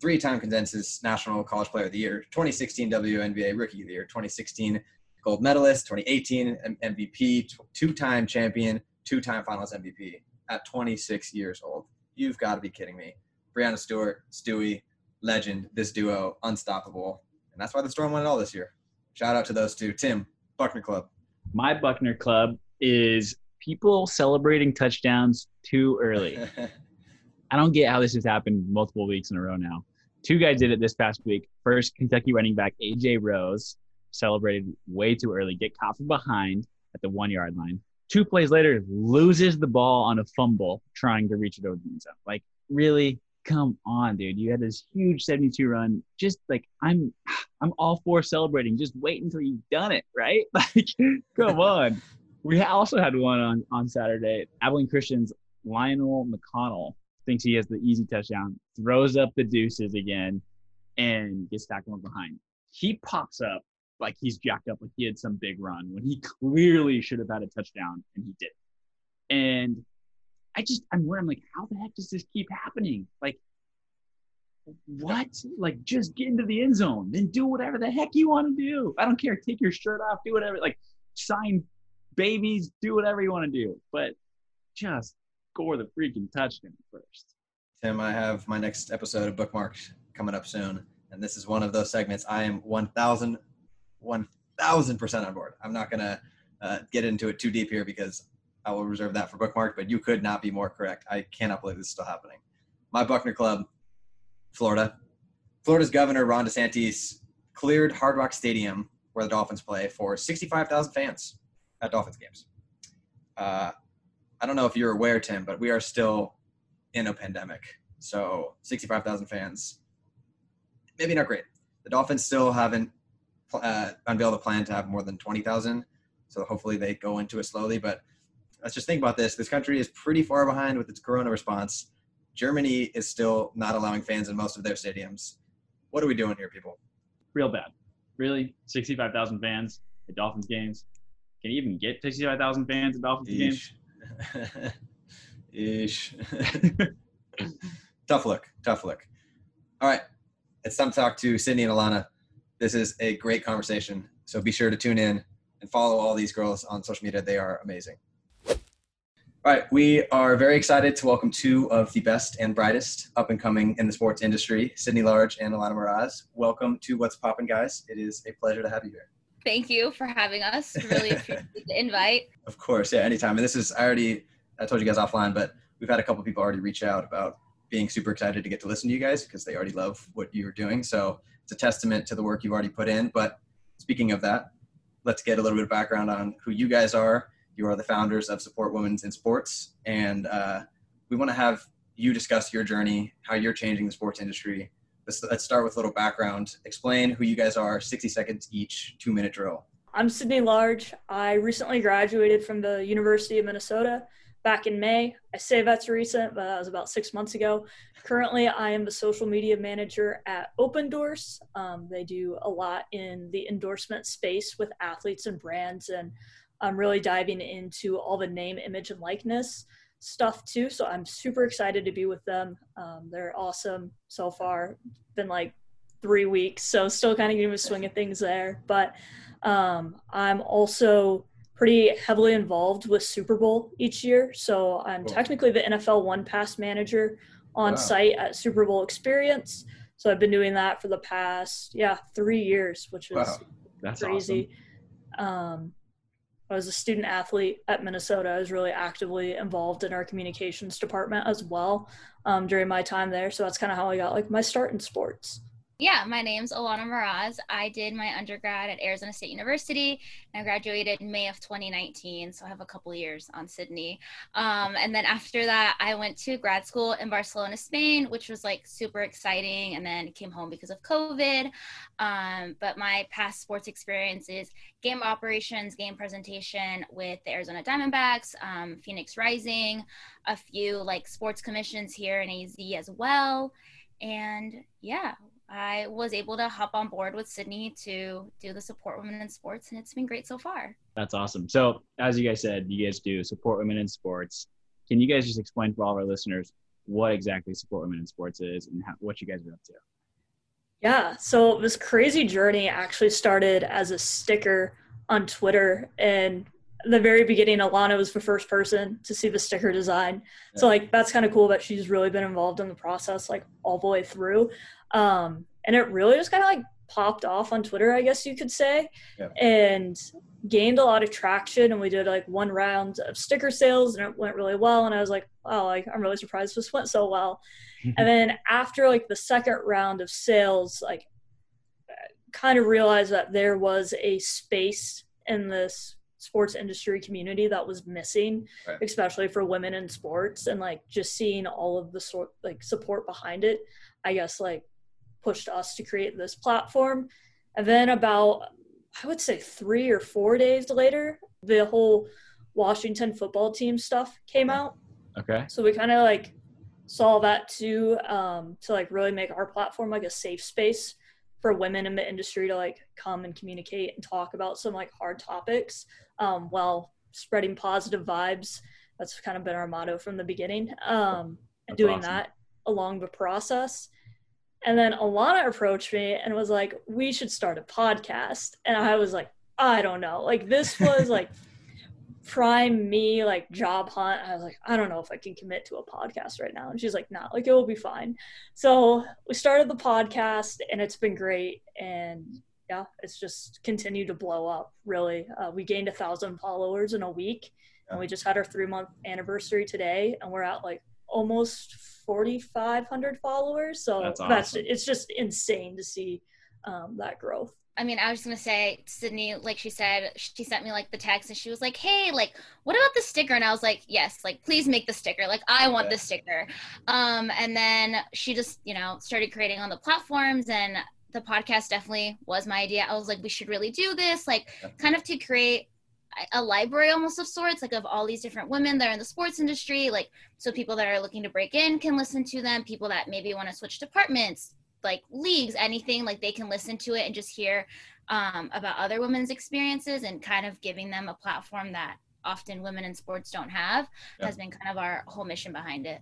three-time consensus National College Player of the Year, 2016 WNBA Rookie of the Year, 2016 gold medalist, 2018 MVP, two-time champion, two-time Finals MVP at 26 years old. You've got to be kidding me. Breanna Stewart, Stewie, legend, this duo, unstoppable. And that's why the Storm won it all this year. Shout out to those two. Tim, Buckner Club. My Buckner Club is people celebrating touchdowns too early. I don't get how this has happened multiple weeks in a row now. Two guys did it this past week. First, Kentucky running back AJ Rose celebrated way too early, get caught from behind at the one yard line. Two plays later, loses the ball on a fumble trying to reach it over the end zone. Like, really? Come on, dude. You had this huge 72 run. Just like I'm I'm all for celebrating. Just wait until you've done it, right? Like, come on. We also had one on, on Saturday. Abilene Christian's Lionel McConnell thinks he has the easy touchdown, throws up the deuces again, and gets tackled behind. He pops up like he's jacked up, like he had some big run when he clearly should have had a touchdown and he did. And I just I'm where I'm like, how the heck does this keep happening? Like, what? Like, just get into the end zone, then do whatever the heck you want to do. I don't care. Take your shirt off, do whatever. Like, sign babies, do whatever you want to do, but just score the freaking touchdown first. Tim, I have my next episode of Bookmarks coming up soon, and this is one of those segments I am 1,000 1000% on board. I'm not going to uh, get into it too deep here because I will reserve that for bookmark, but you could not be more correct. I cannot believe this is still happening. My Buckner Club, Florida. Florida's governor, Ron DeSantis, cleared Hard Rock Stadium, where the Dolphins play, for 65,000 fans at Dolphins games. Uh, I don't know if you're aware, Tim, but we are still in a pandemic. So 65,000 fans, maybe not great. The Dolphins still haven't uh, unveiled a plan to have more than 20,000. So hopefully they go into it slowly. But let's just think about this. This country is pretty far behind with its corona response. Germany is still not allowing fans in most of their stadiums. What are we doing here, people? Real bad. Really? 65,000 fans at Dolphins games? Can you even get 65,000 fans at Dolphins Eesh. games? Ish. tough look. Tough look. All right. It's time to talk to Sydney and Alana this is a great conversation. So be sure to tune in and follow all these girls on social media. They are amazing. All right, we are very excited to welcome two of the best and brightest up and coming in the sports industry, Sydney Large and Alana Moraz. Welcome to What's Poppin', guys. It is a pleasure to have you here. Thank you for having us. Really appreciate the invite. Of course, yeah, anytime. And this is, I already, I told you guys offline, but we've had a couple people already reach out about being super excited to get to listen to you guys because they already love what you're doing. So it's a testament to the work you've already put in. But speaking of that, let's get a little bit of background on who you guys are. You are the founders of Support Women's in Sports, and uh, we want to have you discuss your journey, how you're changing the sports industry. Let's, let's start with a little background. Explain who you guys are, 60 seconds each, two minute drill. I'm Sydney Large. I recently graduated from the University of Minnesota. back in May. I say that's recent, but that was about six months ago. Currently, I am the social media manager at Opendorse. Um, they do a lot in the endorsement space with athletes and brands, and I'm really diving into all the name, image, and likeness stuff too. So I'm super excited to be with them. Um, they're awesome so far. Been like three weeks, so still kind of getting a swing of things there. But um, I'm also pretty heavily involved with Super Bowl each year. So I'm cool. technically the NFL One Pass manager on wow. site at Super Bowl Experience. So I've been doing that for the past yeah three years, which is wow. That's crazy. Awesome. Um, I was a student athlete at Minnesota. I was really actively involved in our communications department as well um, during my time there. So that's kind of how I got like my start in sports. Yeah, my name's Alana Miraz. I did my undergrad at Arizona State University and I graduated in May of 2019. So I have a couple years on Sydney. Um, and then after that, I went to grad school in Barcelona, Spain, which was like super exciting. And then came home because of COVID. Um, but my past sports experience is game operations, game presentation with the Arizona Diamondbacks, um, Phoenix Rising, a few like sports commissions here in AZ as well. And yeah, I was able to hop on board with Sydney to do the support women in sports, and it's been great so far. That's awesome. So, as you guys said, you guys do support women in sports. Can you guys just explain for all of our listeners what exactly support women in sports is and how, what you guys are up to? Yeah, so this crazy journey actually started as a sticker on Twitter, and the very beginning, Alana was the first person to see the sticker design. Yeah. So like that's kind of cool that she's really been involved in the process like all the way through. Um, and it really just kind of like popped off on Twitter, I guess you could say, yeah. and gained a lot of traction. And we did like one round of sticker sales, and it went really well. And I was like, wow, like I'm really surprised this went so well. and then after like the second round of sales, like kind of realized that there was a space in this sports industry community that was missing right. especially for women in sports and like just seeing all of the sort like support behind it i guess like pushed us to create this platform. And then about, I would say three or four days later, the whole Washington football team stuff came out. Okay. So we kind of like saw that too, um, to like really make our platform like a safe space for women in the industry to like come and communicate and talk about some like hard topics um, while spreading positive vibes. That's kind of been our motto from the beginning. Um, and doing awesome. that along the process. And then Alana approached me and was like, we should start a podcast. And I was like, I don't know. Like, this was like prime me, like job hunt. I was like, I don't know if I can commit to a podcast right now. And she's like, nah, like, it will be fine. So we started the podcast and it's been great. And yeah, it's just continued to blow up, really. Uh, we gained a thousand followers in a week. And we just had our three month anniversary today. And we're at like almost 4,500 followers. So that's, awesome. that's, it's just insane to see um, that growth. I mean, I was gonna say, Sydney, like she said, she sent me like the text and she was like, Hey, like, what about the sticker? And I was like, Yes, like, please make the sticker. Like, I want yeah. the sticker. Um, and then she just, you know, started creating on the platforms and the podcast definitely was my idea. I was like, we should really do this, like, kind of to create a library almost of sorts, like of all these different women that are in the sports industry. Like, so people that are looking to break in can listen to them. People that maybe want to switch departments, like leagues, anything, like they can listen to it and just hear um, about other women's experiences and kind of giving them a platform that often women in sports don't have yeah. has been kind of our whole mission behind it.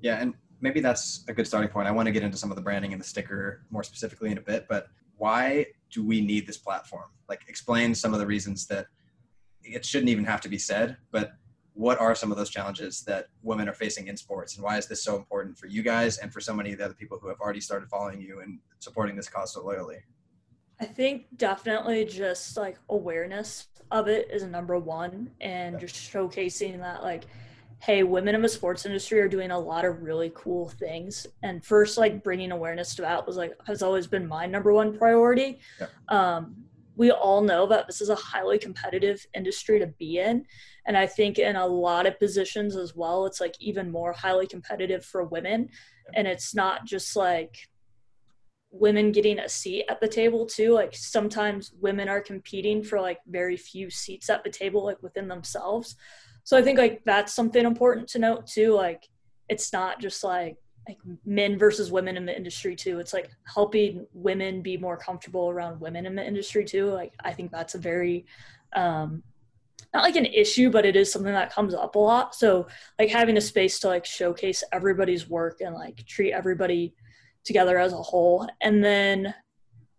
Yeah, and maybe that's a good starting point. I want to get into some of the branding and the sticker more specifically in a bit, but why do we need this platform? Like, explain some of the reasons that it shouldn't even have to be said, but what are some of those challenges that women are facing in sports and why is this so important for you guys and for so many of the other people who have already started following you and supporting this cause so loyally? I think definitely just like awareness of it is number one and yeah. just showcasing that like hey women in the sports industry are doing a lot of really cool things and first like bringing awareness to that was like has always been my number one priority yeah. um we all know that this is a highly competitive industry to be in and i think in a lot of positions as well it's like even more highly competitive for women and it's not just like women getting a seat at the table too. Like sometimes women are competing for like very few seats at the table, like within themselves. So I think like that's something important to note too. Like it's not just like like men versus women in the industry too. It's like helping women be more comfortable around women in the industry too. Like I think that's a very um not like an issue, but it is something that comes up a lot. So like having a space to like showcase everybody's work and like treat everybody together as a whole. And then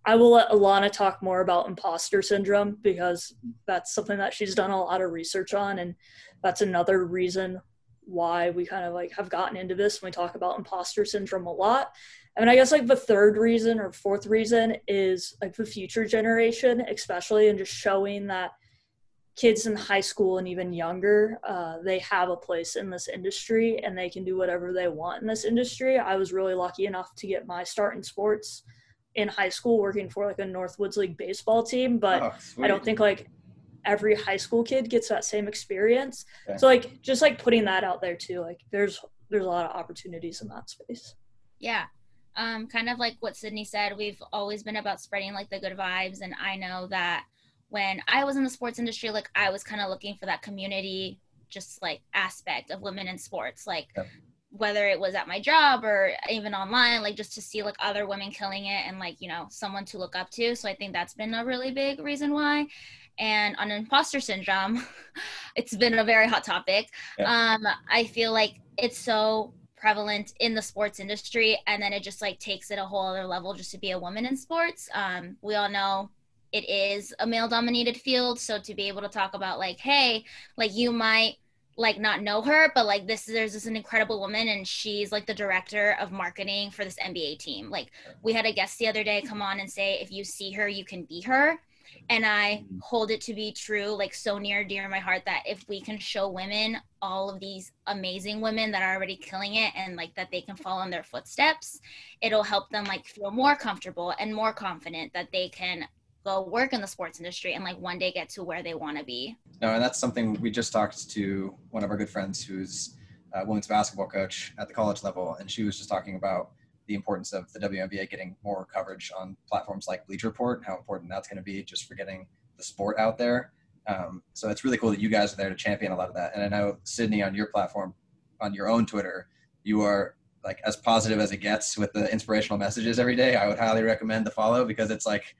I will let Alana talk more about imposter syndrome because that's something that she's done a lot of research on. And that's another reason why we kind of like have gotten into this when we talk about imposter syndrome a lot. And I guess like the third reason or fourth reason is like the future generation, especially, and just showing that kids in high school and even younger, uh, they have a place in this industry and they can do whatever they want in this industry. I was really lucky enough to get my start in sports in high school working for like a Northwoods League baseball team, but oh, I don't think like every high school kid gets that same experience. Okay. So like just like putting that out there too, like there's there's a lot of opportunities in that space. Yeah. Um, kind of like what Sydney said, we've always been about spreading like the good vibes. And I know that when I was in the sports industry, like I was kind of looking for that community, just like aspect of women in sports, like yep. whether it was at my job or even online, like just to see like other women killing it and like, you know, someone to look up to. So I think that's been a really big reason why. And on imposter syndrome, it's been a very hot topic. Yeah. Um, I feel like it's so prevalent in the sports industry and then it just like takes it a whole other level just to be a woman in sports. Um, we all know it is a male dominated field. So to be able to talk about like, hey, like you might like not know her, but like this there's this an incredible woman and she's like the director of marketing for this NBA team. Like we had a guest the other day come on and say if you see her, you can be her and I mm-hmm. hold it to be true, like so near dear in my heart that if we can show women all of these amazing women that are already killing it and like that they can follow in their footsteps, it'll help them like feel more comfortable and more confident that they can go work in the sports industry and like one day get to where they want to be. No, and that's something we just talked to one of our good friends who's a women's basketball coach at the college level, and she was just talking about the importance of the WNBA getting more coverage on platforms like Bleacher Report, and how important that's going to be just for getting the sport out there. Um, so it's really cool that you guys are there to champion a lot of that. And I know Sydney on your platform, on your own Twitter, you are like as positive as it gets with the inspirational messages every day. I would highly recommend the follow because it's like,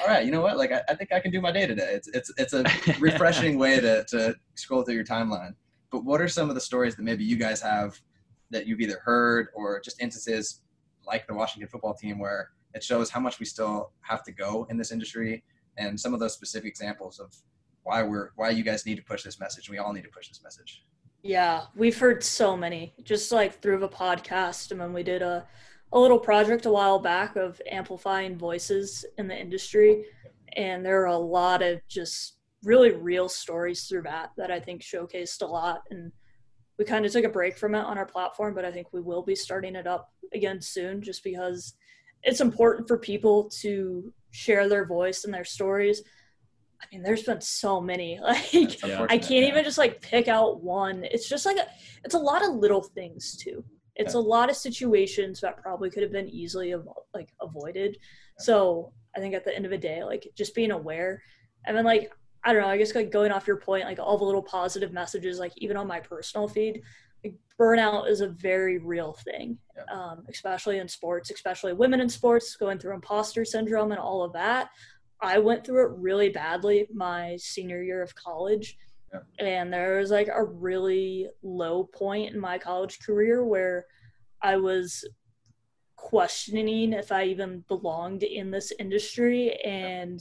all right, you know what? Like I, I think I can do my day today. It's it's it's a refreshing way to to scroll through your timeline. But what are some of the stories that maybe you guys have that you've either heard or just instances like the Washington football team where it shows how much we still have to go in this industry and some of those specific examples of why we're why you guys need to push this message. We all need to push this message. Yeah, we've heard so many just like through the podcast and when we did a a little project a while back of amplifying voices in the industry and there are a lot of just really real stories through that that I think showcased a lot and we kind of took a break from it on our platform, but I think we will be starting it up again soon just because it's important for people to share their voice and their stories. I mean, there's been so many. Like I can't even just like pick out one. It's just like a, it's a lot of little things too. It's yeah. a lot of situations that probably could have been easily avo- like avoided. Yeah. So I think at the end of the day, like just being aware, and then like I don't know, I guess like going off your point, like all the little positive messages, like even on my personal feed, like burnout is a very real thing, yeah. um, especially in sports, especially women in sports going through imposter syndrome and all of that. I went through it really badly my senior year of college. Yeah. And there was like a really low point in my college career where I was questioning if I even belonged in this industry and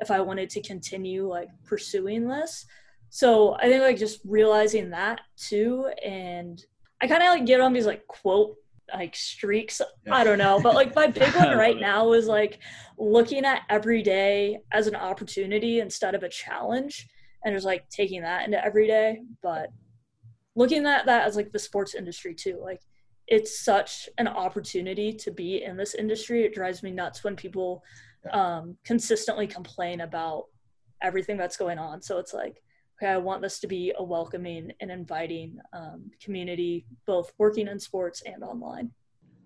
if I wanted to continue like pursuing this. So I think like just realizing that too, and I kind of like get on these like quote like streaks. Yeah. I don't know, but like my big one right now is like looking at every day as an opportunity instead of a challenge, and just like taking that into every day. But looking at that as like the sports industry too, like it's such an opportunity to be in this industry. It drives me nuts when people um, consistently complain about everything that's going on. So it's like, okay, I want this to be a welcoming and inviting um, community, both working in sports and online.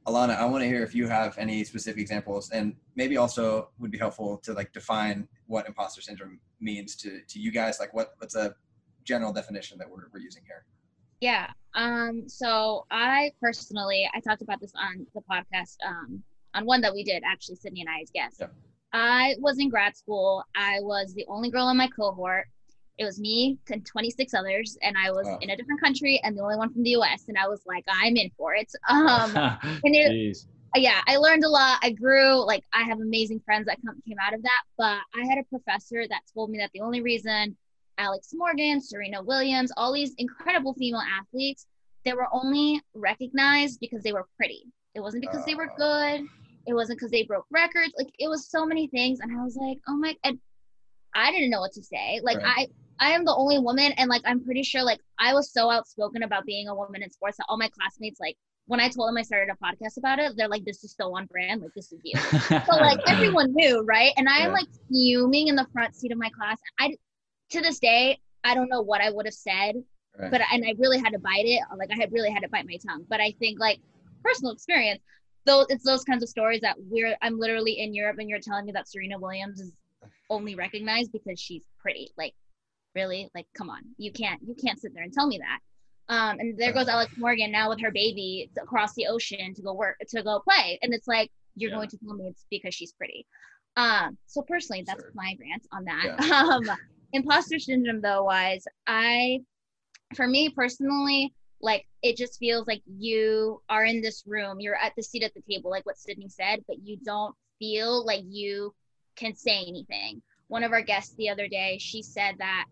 Alana, I want to hear if you have any specific examples, and maybe also would be helpful to like define what imposter syndrome means to to you guys. Like, what what's a general definition that we're we're using here? Yeah. Um. So I personally, I talked about this on the podcast. Um, on one that we did actually, Sydney and I as guests. Yeah. I was in grad school. I was the only girl in my cohort. It was me and 26 others, and I was Wow. in a different country and the only one from the U.S. And I was like, I'm in for it. Um, and it, Jeez. yeah, I learned a lot. I grew. Like, I have amazing friends that come, came out of that. But I had a professor that told me that the only reason Alex Morgan, Serena Williams, all these incredible female athletes, they were only recognized because they were pretty. It wasn't because they were Oh. good. It wasn't because they broke records. Like, it was so many things. And I was like, oh my, and I didn't know what to say. Like, Right. I, I am the only woman. And like, I'm pretty sure, like, I was so outspoken about being a woman in sports that all my classmates, like, when I told them I started a podcast about it, they're like, "This is so on brand. Like, this is you." So like everyone knew, right? And I'm Yeah. like fuming in the front seat of my class. I, to this day, I don't know what I would have said, Right. but and I really had to bite it. Like I had really had to bite my tongue. But I think like personal experience, though, it's those kinds of stories that we're. I'm literally in Europe, and you're telling me that Serena Williams is only recognized because she's pretty. Like, really? Like, come on, you can't you can't sit there and tell me that. Um, and there goes Alex Morgan now with her baby across the ocean to go work to go play, and it's like you're Yeah. going to tell me it's because she's pretty. Um, so personally, that's Sure. my rant on that. Yeah. Um, imposter syndrome though wise, I, for me personally, like it just feels like you are in this room, you're at the seat at the table, like what Sydney said, but you don't feel like you can say anything. One of our guests the other day, she said that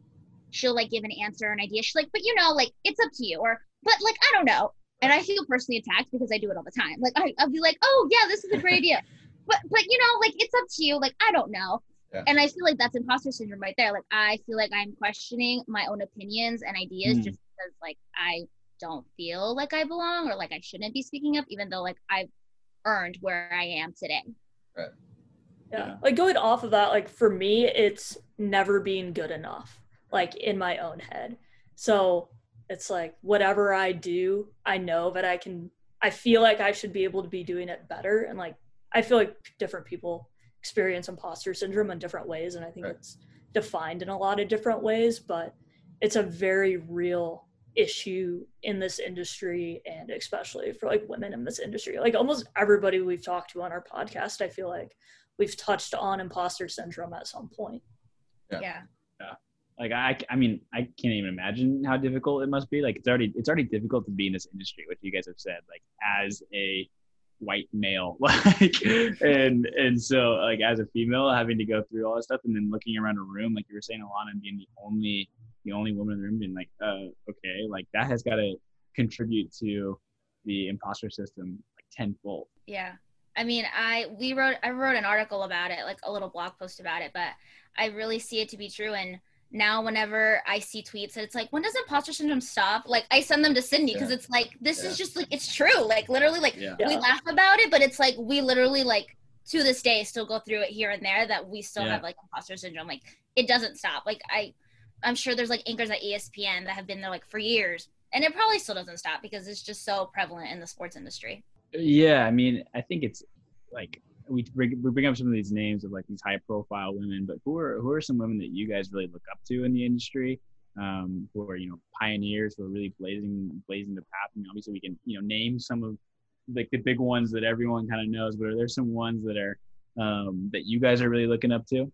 she'll like give an answer or an idea. She's like, but you know, like it's up to you, or but like I don't know. And I feel personally attacked because I do it all the time. Like I, I'll be like, oh yeah, this is a great idea, but but you know, like it's up to you. Like I don't know. Yeah. And I feel like that's imposter syndrome right there. Like I feel like I'm questioning my own opinions and ideas Hmm. just because like I don't feel like I belong or like I shouldn't be speaking up, even though like I've earned where I am today. yeah. Yeah. like going off of that like for me it's never being good enough like in my own head so it's like whatever i do i know that i can i feel like i should be able to be doing it better and like i feel like different people experience imposter syndrome in different ways and i think Right. it's defined in a lot of different ways but it's a very real issue in this industry and especially for like women in this industry like almost everybody we've talked to on our podcast i feel like we've touched on imposter syndrome at some point. Yeah. Yeah. like I, I mean i can't even imagine how difficult it must be like it's already it's already difficult to be in this industry which you guys have said like as a white male like and and so like as a female having to go through all this stuff and then looking around a room like you were saying alana and being the only the only woman in the room being like uh okay like that has got to contribute to the imposter system like tenfold Yeah. I mean, I we wrote I wrote an article about it, like a little blog post about it, but I really see it to be true and now whenever I see tweets that it's like when does imposter syndrome stop? Like I send them to Sydney because Yeah. it's like this Yeah. is just like it's true. Like literally like yeah we Yeah. laugh about it, but it's like we literally like to this day still go through it here and there that we still Yeah. have like imposter syndrome. Like it doesn't stop. Like I I'm sure there's like anchors at ESPN that have been there like for years. And it probably still doesn't stop because it's just so prevalent in the sports industry. Yeah, I mean, I think it's like we bring we bring up some of these names of like these high profile women, but who are who are some women that you guys really look up to in the industry? Um, who are you know pioneers who are really blazing blazing the path? I mean, obviously we can you know name some of like the big ones that everyone kind of knows, but are there some ones that are um, that you guys are really looking up to?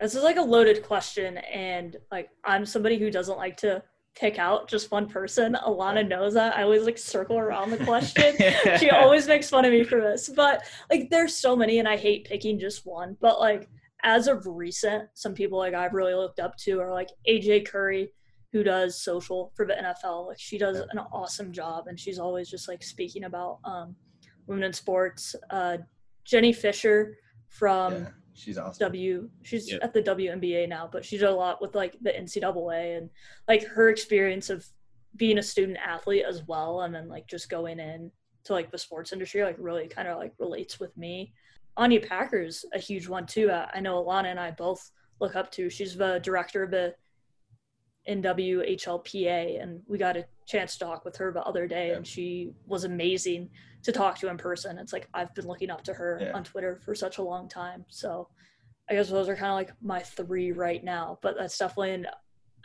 This is like a loaded question, and like I'm somebody who doesn't like to pick out just one person. Alana knows that. I always like circle around the question. she always makes fun of me for this, but like there's so many, and I hate picking just one. But like as of recent, some people like I've really looked up to are like AJ Curry, who does social for the NFL. Like she does an awesome job, and she's always just like speaking about um, women in sports. Uh, Jenny Fisher from. yeah, she's awesome. W. She's Yep. at the WNBA now, but she did a lot with like the NCAA and like her experience of being a student athlete as well, and then like just going in to like the sports industry, like really kind of like relates with me. Anya Packer's a huge one too. Uh, I know Alana and I both look up to. She's the director of the NWHLPA, and we got a chance to talk with her the other day, Yeah. and she was amazing to talk to in person. It's like I've been looking up to her Yeah. on Twitter for such a long time. So I guess those are kind of like my three right now, but that's definitely an,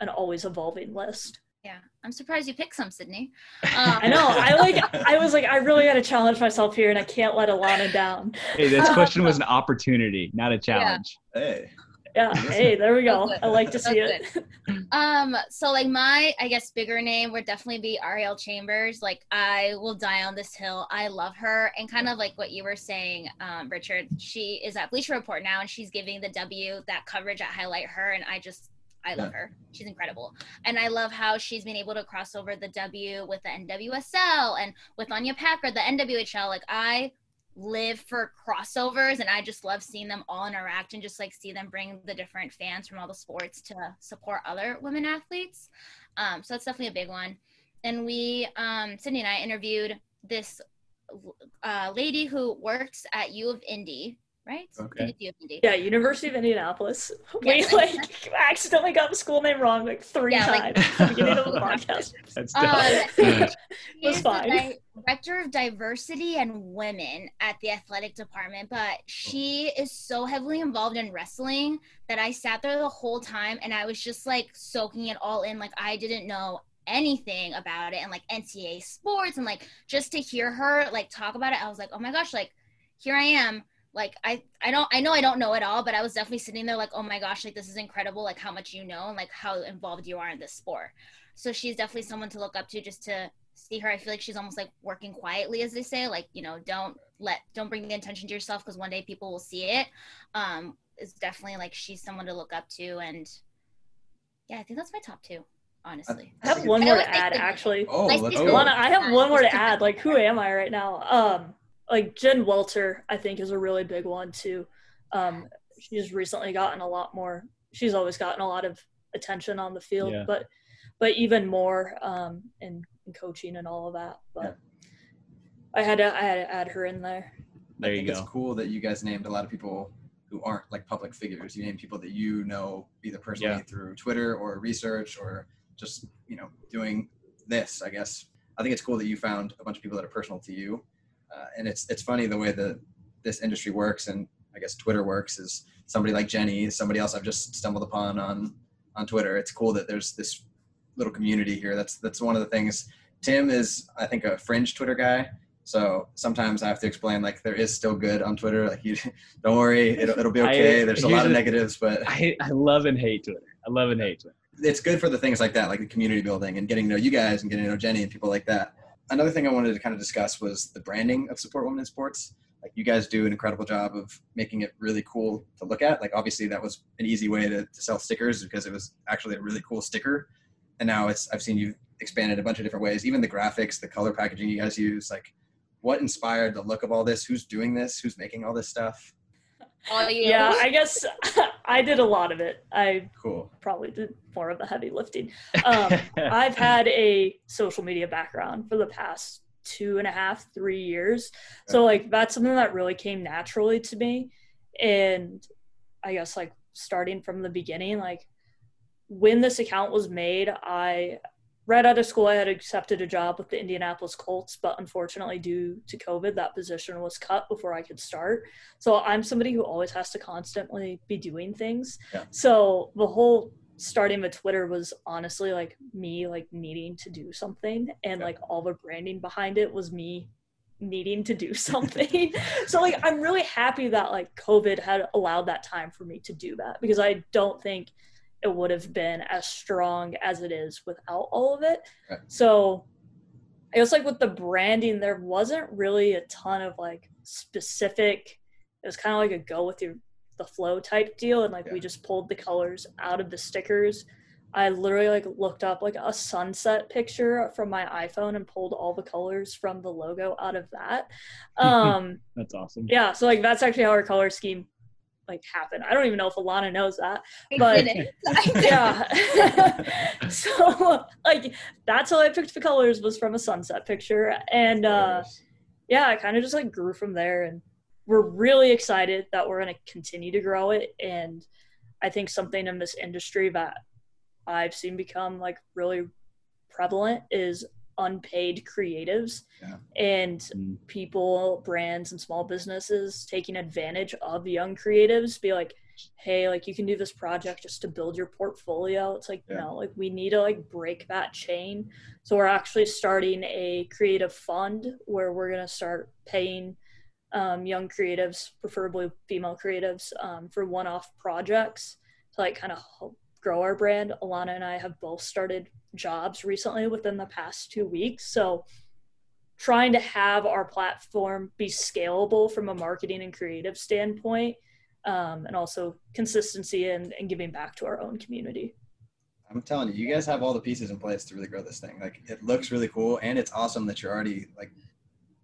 an always evolving list. Yeah, I'm surprised you picked some, Sydney. Um, I know. I like. I was like, I really got to challenge myself here, and I can't let Alana down. Hey, this question was an opportunity, not a challenge. Hey, Yeah. Hey, there we go. I like to see That's it. Um, so like my, I guess bigger name would definitely be Ariel Chambers. Like I will die on this hill. I love her, and kind of like what you were saying, um, Richard. She is at Bleacher Report now, and she's giving the W that coverage at highlight her, and I just. I love Yeah. her. She's incredible. And I love how she's been able to cross over the W with the NWSL and with Anya Packer, the NWHL. Like I live for crossovers and I just love seeing them all interact and just like see them bring the different fans from all the sports to support other women athletes. Um, so that's definitely a big one. And we, um, Sydney and I interviewed this uh, lady who works at U of Indy, right? Okay. think it's U of Indy. Yeah, University of Indianapolis. We Yeah. like accidentally got the school name wrong like three Yeah, like- times at the beginning of the podcast. That's Um, tough. She Was fine. di- director of diversity and women at the athletic department, but she is so heavily involved in wrestling that I sat there the whole time and I was just like soaking it all in. Like I didn't know anything about it and like NCAA sports and like just to hear her like talk about it, I was like, oh my gosh, like here I am. Like I, I don't, I know I don't know it all, but I was definitely sitting there like, oh my gosh, like this is incredible, like how much you know and like how involved you are in this sport. So she's definitely someone to look up to just to see her. I feel like she's almost like working quietly, as they say. Like, you know, don't let, don't bring the attention to yourself because one day people will see it. Um, it's definitely like she's someone to look up to. And yeah, I think that's my top two, honestly. I have one more to add actually. oh, let's go. I have one more to- add. Like, who am I right now? Um, like Jen Welter, I think is a really big one too. Um, she's recently gotten a lot more. She's always gotten a lot of attention on the field, Yeah. but but even more um, in, in coaching and all of that. But I had to I had to add her in there. There I you think go. it's cool that you guys named a lot of people who aren't like public figures. You named people that you know either personally Yeah. through Twitter or research or just you know doing this. I guess I think it's cool that you found a bunch of people that are personal to you, uh, and it's it's funny the way that this industry works and I guess Twitter works is somebody like Jenny, somebody else I've just stumbled upon on on Twitter. It's cool that there's this little community here. That's that's one of the things. Tim is I think a fringe Twitter guy. So sometimes I have to explain like there is still good on Twitter. Like you, don't worry, it'll, it'll be I- okay. There's a lot of negatives, but I, I love and hate Twitter. I love and hate Twitter. it's good for the things like that, like the community building and getting to know you guys and getting to know Jenny and people like that. Another thing I wanted to kind of discuss was the branding of support women in sports. Like you guys do an incredible job of making it really cool to look at. Like obviously that was an easy way to, to sell stickers because it was actually a really cool sticker. And now it's I've seen you expand it a bunch of different ways. Even the graphics, the color packaging you guys use, like what inspired the look of all this? Who's doing this? Who's making all this stuff? All you. Yeah, I guess I did a lot of it. I Cool. probably did more of the heavy lifting. Um, I've had a social media background for the past two and a half, three years. So like that's something that really came naturally to me. And I guess like starting from the beginning, like when this account was made, I right out of school I had accepted a job with the Indianapolis Colts, but unfortunately due to COVID, that position was cut before I could start. So I'm somebody who always has to constantly be doing things. Yeah. So the whole starting with Twitter was honestly like me like needing to do something and Yeah. like all the branding behind it was me needing to do something. so like I'm really happy that like COVID had allowed that time for me to do that because I don't think it would have been as strong as it is without all of it. Right. So I guess like with the branding there wasn't really a ton of like specific it was kind of like a go with your the flow type deal and like we just pulled the colors out of the stickers i literally like looked up like a sunset picture from my iphone and pulled all the colors from the logo out of that um That's awesome. yeah so like that's actually how our color scheme like happen. i don't even know if alana knows that but- didn't. I didn't. yeah so like that's how i picked the colors was from a sunset picture and uh yeah, I kind of just like grew from there, and we're really excited that we're going to continue to grow it. And I think something in this industry that I've seen become like really prevalent is unpaid creatives Yeah. and Mm. people, brands, and small businesses taking advantage of young creatives. Be like, hey, like you can do this project just to build your portfolio. It's like, Yeah. no, like we need to like break that chain. So we're actually starting a creative fund where we're gonna start paying um, young creatives, preferably female creatives, um, for one-off projects to like kind of grow our brand. Alana and I have both started jobs recently within the past two weeks. So trying to have our platform be scalable from a marketing and creative standpoint, um, and also consistency and, and giving back to our own community. I'm telling you, you guys have all the pieces in place to really grow this thing. Like it looks really cool, and it's awesome that you're already like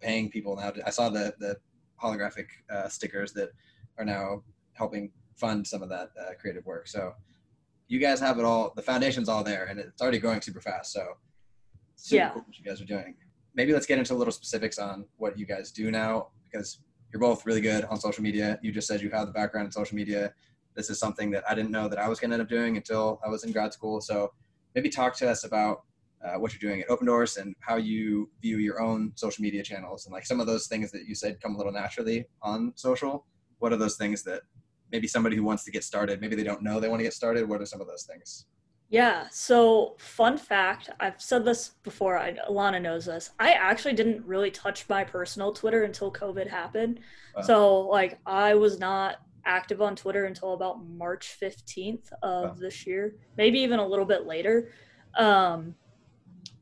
paying people now. I saw the the holographic uh, stickers that are now helping fund some of that uh, creative work. So you guys have it all. The foundation's all there, and it's already growing super fast. So super Yeah. cool what you guys are doing. Maybe let's get into a little specifics on what you guys do now, because you're both really good on social media. You just said you have the background in social media. This is something that I didn't know that I was going to end up doing until I was in grad school. So maybe talk to us about uh, what you're doing at Opendorse and how you view your own social media channels and like some of those things that you said come a little naturally on social. What are those things that maybe somebody who wants to get started, maybe they don't know they want to get started? What are some of those things? Yeah. So, fun fact I've said this before, I, Alana knows this. I actually didn't really touch my personal Twitter until COVID happened. Wow. So, like, I was not active on Twitter until about March 15th of Wow. this year, maybe even a little bit later. Um,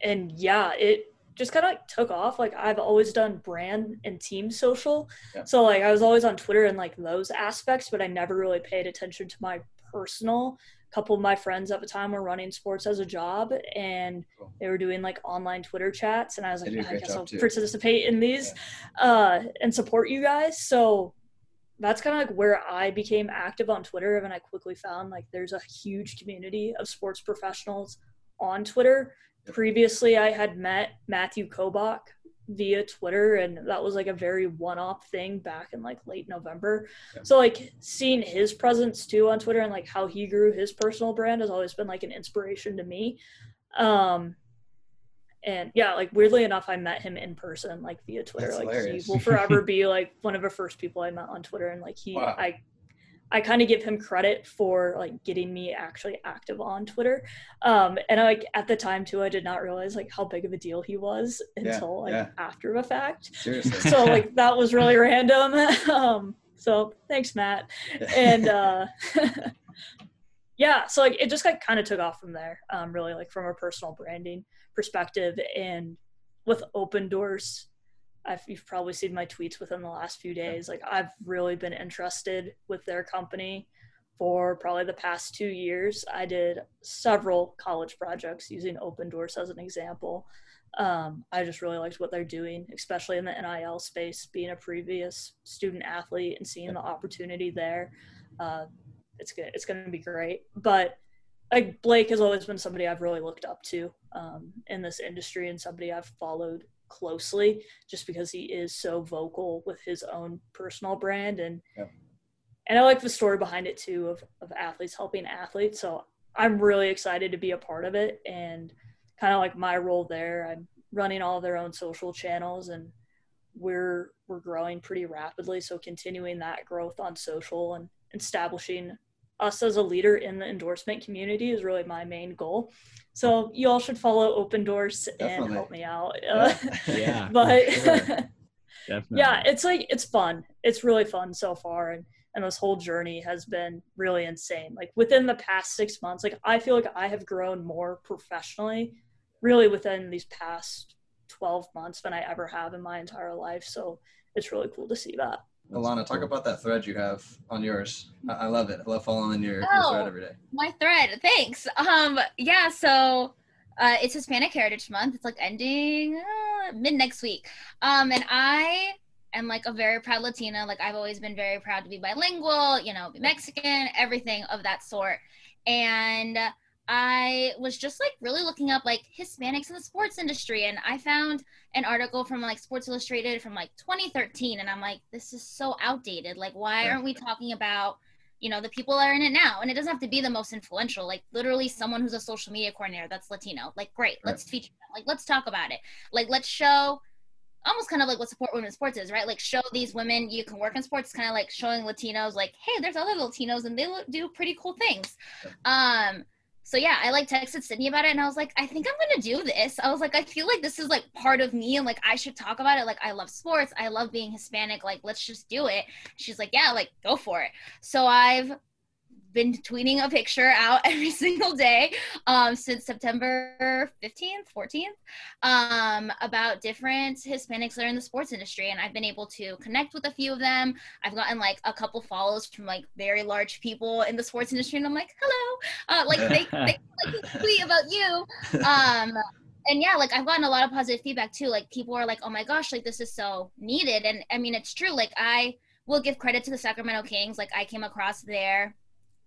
and yeah, it just kind of like took off. Like, I've always done brand and team social. Yeah. So, like, I was always on Twitter and like those aspects, but I never really paid attention to my personal A couple of my friends at the time were running sports as a job and Cool. they were doing like online Twitter chats and I was like, "Yeah, I guess I'll too." participate in these uh, and support you guys. So that's kind of like where I became active on Twitter and I quickly found like there's a huge community of sports professionals on Twitter. Previously I had met Matthew Kobach via Twitter and that was like a very one-off thing back in like late November. Yep. So like seeing his presence too on Twitter and like how he grew his personal brand has always been like an inspiration to me. Um and yeah, like weirdly enough, I met him in person, like via Twitter. That's like hilarious. he will forever be like one of the first people I met on Twitter, and like he, Wow. I, I kind of give him credit for like getting me actually active on Twitter. Um, and I, like at the time too, I did not realize like how big of a deal he was Yeah, until like yeah. after the fact. Seriously. So like that was really random. um, so thanks, Matt and uh yeah so like it just like kind of took off from there um really like from a personal branding perspective and with Opendorse I've, you've probably seen my tweets within the last few days like i've really been interested with their company for probably the past two years i did several college projects using Opendorse as an example um, I just really liked what they're doing, especially in the NIL space. Being a previous student athlete and seeing the opportunity there, uh, it's good. It's going to be great. But like Blake has always been somebody I've really looked up to um, in this industry and somebody I've followed closely, just because he is so vocal with his own personal brand and Yeah. and I like the story behind it too of of athletes helping athletes. So I'm really excited to be a part of it and kind of like my role there. I'm running all their own social channels and we're we're growing pretty rapidly. So continuing that growth on social and establishing us as a leader in the endorsement community is really my main goal. So you all should follow Opendorse and help me out. Yeah. Yeah, but sure. Yeah, it's like it's fun. It's really fun so far, and and this whole journey has been really insane. Like within the past six months, like I feel like I have grown more professionally, really within these past twelve months than I ever have in my entire life. So it's really cool to see that. Alana, talk about that thread you have on yours. I, I love it. I love following your, your Oh. thread every day. My thread. Thanks. Um, yeah, so uh, it's Hispanic Heritage Month. It's like ending uh, mid next week. Um, and I am like a very proud Latina. Like I've always been very proud to be bilingual, you know, be Mexican, everything of that sort. And I was just like really looking up like Hispanics in the sports industry, and I found an article from like Sports Illustrated from like 2013, and I'm like, this is so outdated. Like, why aren't we talking about you know the people that are in it now? And it doesn't have to be the most influential like literally someone who's a social media coordinator that's latino. Like great let's feature them. Like let's talk about it. Like let's show almost kind of like what support women's sports is right? Like show these women you can work in sports kind of like showing latinos like hey there's other latinos and they do pretty cool things. Um so yeah, I like texted Sydney about it and I was like, I think I'm gonna do this. I was like, I feel like this is like part of me and like I should talk about it. Like I love sports, I love being Hispanic, like let's just do it. She's like, Yeah, like go for it. So I've been tweeting a picture out every single day um, since September 15th, 14th um, about different Hispanics that are in the sports industry. And I've been able to connect with a few of them. I've gotten like a couple follows from like very large people in the sports industry. And I'm like, hello. Uh, like they, they like tweet about you. Um, and yeah, like I've gotten a lot of positive feedback too. Like people are like, oh my gosh, like this is so needed. And I mean, it's true. Like I will give credit to the Sacramento Kings. Like I came across their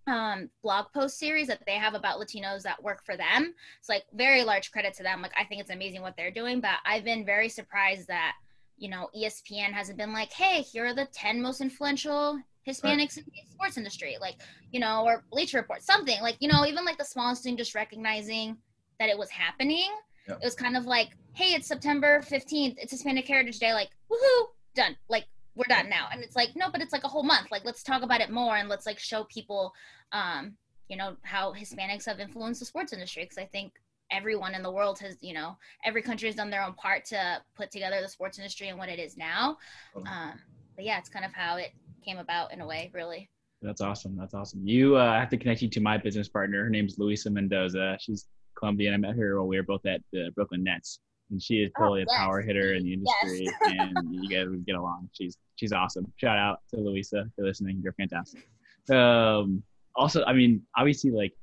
um blog post series that they have about latinos that work for them it's like very large credit to them like i think it's amazing what they're doing but i've been very surprised that you know espn hasn't been like hey here are the 10 most influential hispanics right. in the sports industry like you know or bleacher report something like you know even like the smallest thing just recognizing that it was happening yep. it was kind of like hey it's september 15th it's hispanic heritage day like woohoo done like we're done now. And it's like no but it's like a whole month. Like let's talk about it more and let's like show people um you know how hispanics have influenced the sports industry. Because i think everyone in the world has you know every country has done their own part to put together the sports industry and what it is now. Um, but yeah it's kind of how it came about in a way really. That's awesome. That's awesome. You uh, have to connect you to my business partner. Her name's luisa mendoza. She's colombian. I met her while we were both at the brooklyn nets and she is totally oh, yes. a power hitter in the industry, yes. and you guys would get along. She's she's awesome. Shout out to Louisa for listening. You're fantastic. Um, also, I mean, obviously, like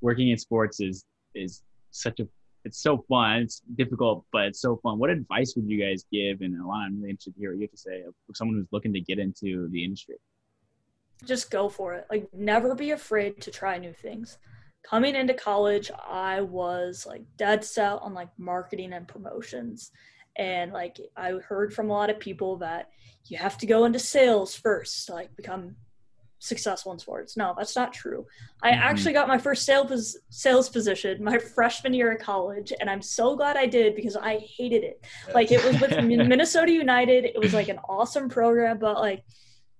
working in sports is is such a it's so fun. It's difficult, but it's so fun. What advice would you guys give? And Alana, I'm really interested to hear what you have to say for someone who's looking to get into the industry. Just go for it. Like, never be afraid to try new things coming into college, I was like dead set on like marketing and promotions. And like I heard from a lot of people that you have to go into sales first to like become successful in sports. No, that's not true. I mm-hmm. actually got my first sales sales position my freshman year of college, and I'm so glad I did because I hated it. Like it was with Minnesota United. It was like an awesome program, but like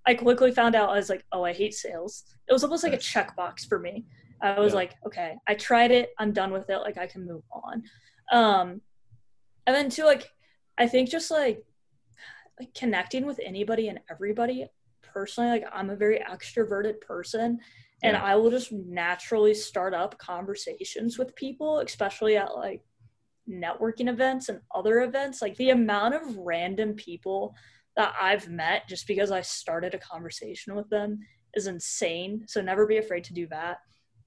I quickly found out I was like, oh, I hate sales. It was almost like a checkbox for me. I was yeah. like, okay, I tried it. I'm done with it. Like I can move on. Um, and then too, like, I think just like, like connecting with anybody and everybody personally, like I'm a very extroverted person and yeah. I will just naturally start up conversations with people, especially at like networking events and other events. Like the amount of random people that I've met just because I started a conversation with them is insane. So never be afraid to do that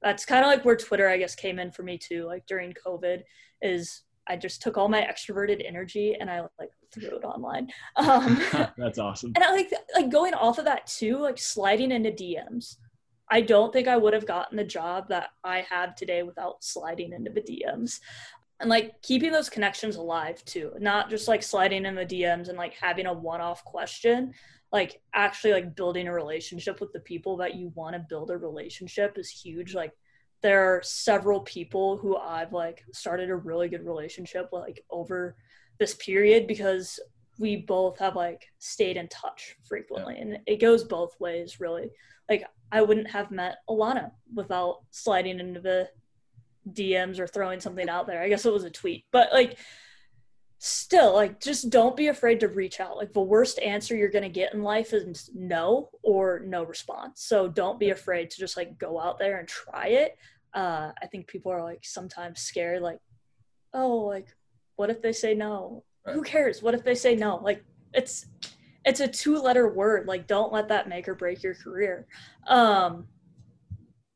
that's kind of like where Twitter, I guess, came in for me too. Like during COVID, is I just took all my extroverted energy and I like threw it online. Um, that's awesome. And I like like going off of that too, like sliding into DMs. I don't think I would have gotten the job that I have today without sliding into the DMs. And like keeping those connections alive too, not just like sliding in the DMs and like having a one off question, like actually like building a relationship with the people that you want to build a relationship is huge. Like there are several people who i've like started a really good relationship like over this period because we both have like stayed in touch frequently. Yeah. and it goes both ways really. Like i wouldn't have met alana without sliding into the dms or throwing something out there. I guess it was a tweet. But like still like just don't be afraid to reach out. Like the worst answer you're going to get in life is no or no response. So don't be afraid to just like go out there and try it. Uh i think people are like sometimes scared like oh like what if they say no? Right. who cares? What if they say no? Like it's it's a two letter word. Like don't let that make or break your career. Um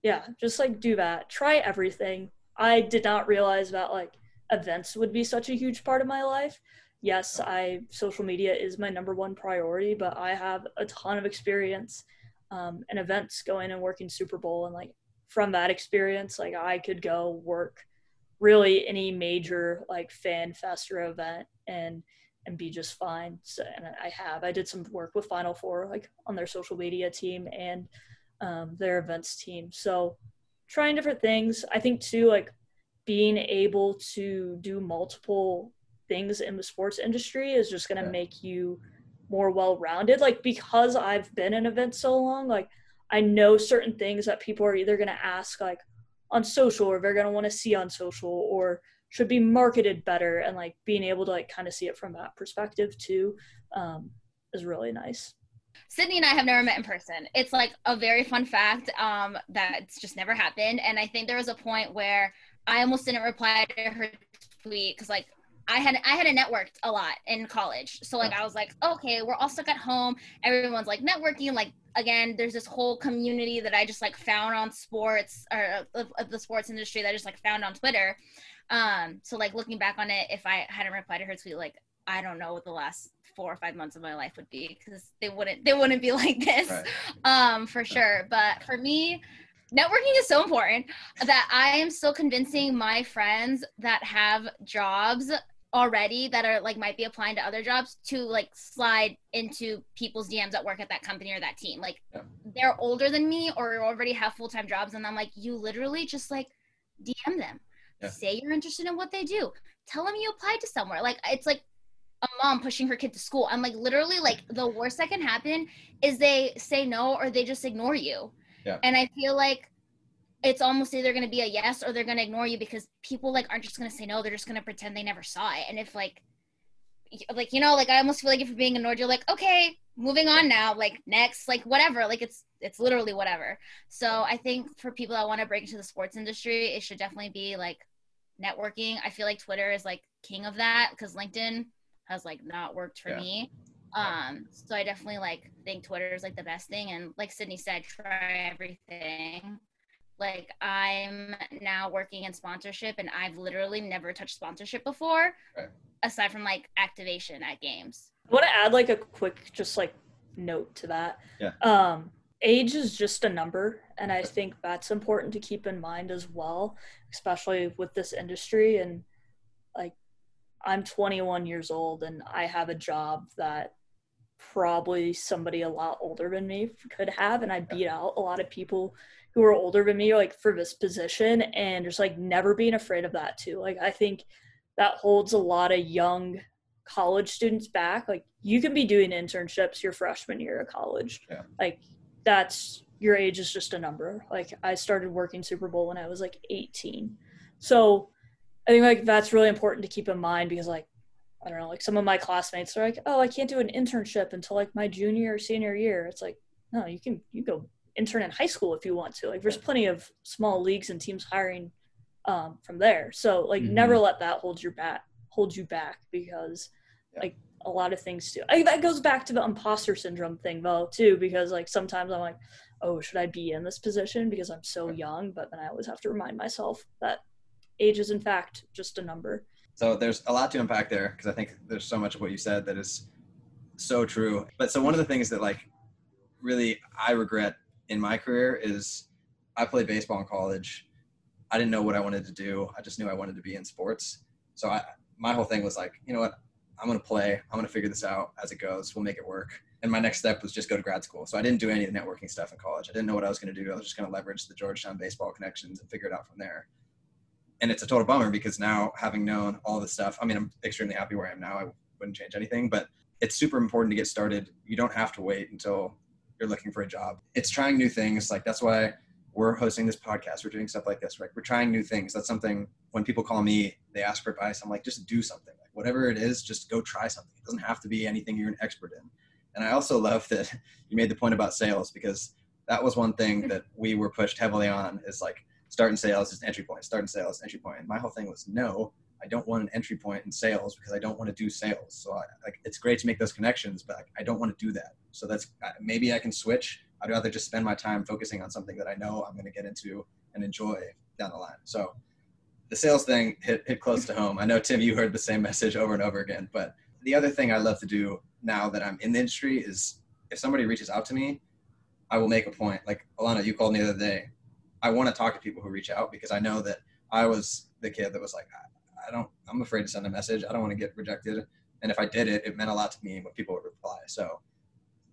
yeah just like do that. Try everything. I did not realize that like events would be such a huge part of my life. Yes, I social media is my number one priority, but I have a ton of experience um, in events, going and working Super Bowl, and like from that experience, like I could go work really any major like fan fest or event and and be just fine. So, and I have. I did some work with Final Four, like on their social media team, and um, their events team. So trying different things. I think too, like being able to do multiple things in the sports industry is just going to Yeah. make you more well-rounded. Like because I've been in events so long, like I know certain things that people are either going to ask like on social or they're going to want to see on social or should be marketed better and like being able to like kind of see it from that perspective too um, is really nice. Sydney and I have never met in person. It's like a very fun fact um, that's just never happened. And I think there was a point where I almost didn't reply to her tweet because like I had I had a networked a lot in college. So like I was like, okay, we're all stuck at home. Everyone's like networking. Like again, there's this whole community that I just like found on sports or of, of the sports industry that I just like found on Twitter. Um, so like looking back on it, if I hadn't replied to her tweet, like I don't know what the last four or five months of my life would be because they wouldn't they wouldn't be like this Right. um for sure but for me networking is so important that i am still convincing my friends that have jobs already that are like might be applying to other jobs to like slide into people's dms that work at that company or that team like Yeah. they're older than me or already have full-time jobs and i'm like you literally just like dm them Yeah. say you're interested in what they do tell them you applied to somewhere like it's like a mom pushing her kid to school. I'm like literally like the worst that can happen is they say no or they just ignore you. Yeah. And I feel like it's almost either going to be a yes or they're going to ignore you because people like aren't just going to say no. They're just going to pretend they never saw it. And if like, like you know, like I almost feel like if you're being ignored, you're like, okay, moving on now. Like next, like whatever. Like it's it's literally whatever. So I think for people that want to break into the sports industry, it should definitely be like networking. I feel like Twitter is like king of that because LinkedIn has like not worked for Yeah. me. Um, so I definitely like think Twitter is like the best thing. And like Sydney said, try everything. Like I'm now working in sponsorship and I've literally never touched sponsorship before, Right. aside from like activation at games. I want to add like a quick just like note to that. Yeah. Um, age is just a number, and I think that's important to keep in mind as well, especially with this industry. And like, I'm 21 years old, and I have a job that probably somebody a lot older than me could have, and I beat out a lot of people who are older than me like for this position, and just like never being afraid of that too. Like, I think that holds a lot of young college students back like you can be doing internships your freshman year of college Yeah. like that's your age is just a number like i started working super bowl when i was like 18 so i think like that's really important to keep in mind because like i don't know like some of my classmates are like oh i can't do an internship until like my junior or senior year it's like no you can you go intern in high school if you want to like there's plenty of small leagues and teams hiring um, from there so like Mhm. never let that hold your back hold you back because Yeah. like a lot of things too. I, that goes back to the imposter syndrome thing though too, because like sometimes I'm like, oh, should I be in this position because I'm so young? But then I always have to remind myself that age is in fact just a number. So there's a lot to unpack there because I think there's so much of what you said that is so true. But so one of the things that like really I regret in my career is I played baseball in college. I didn't know what I wanted to do. I just knew I wanted to be in sports. So I my whole thing was like, you know what? I'm gonna play. I'm gonna figure this out as it goes. We'll make it work. And my next step was just go to grad school. So I didn't do any of the networking stuff in college. I didn't know what I was gonna do. I was just gonna leverage the Georgetown baseball connections and figure it out from there and it's a total bummer because now having known all this stuff, I mean, I'm extremely happy where I am now. I wouldn't change anything, but it's super important to get started. You don't have to wait until you're looking for a job. It's trying new things. Like that's why we're hosting this podcast. We're doing stuff like this. Right? We're trying new things. That's something when people call me, they ask for advice. I'm like, just do something. Like whatever it is, just go try something. It doesn't have to be anything you're an expert in. And I also love that you made the point about sales because that was one thing that we were pushed heavily on is like starting sales is an entry point, starting sales, entry point. And my whole thing was no, I don't want an entry point in sales because I don't want to do sales. So I, like, it's great to make those connections, but like, I don't want to do that. So that's maybe I can switch. I'd rather just spend my time focusing on something that I know I'm going to get into and enjoy down the line. So the sales thing hit, hit close to home. I know Tim, you heard the same message over and over again, but the other thing I love to do now that I'm in the industry is if somebody reaches out to me, I will make a point. Like Alana, you called me the other day. I want to talk to people who reach out because I know that I was the kid that was like, I, I don't, I'm afraid to send a message. I don't want to get rejected. And if I did it, it meant a lot to me when people would reply. So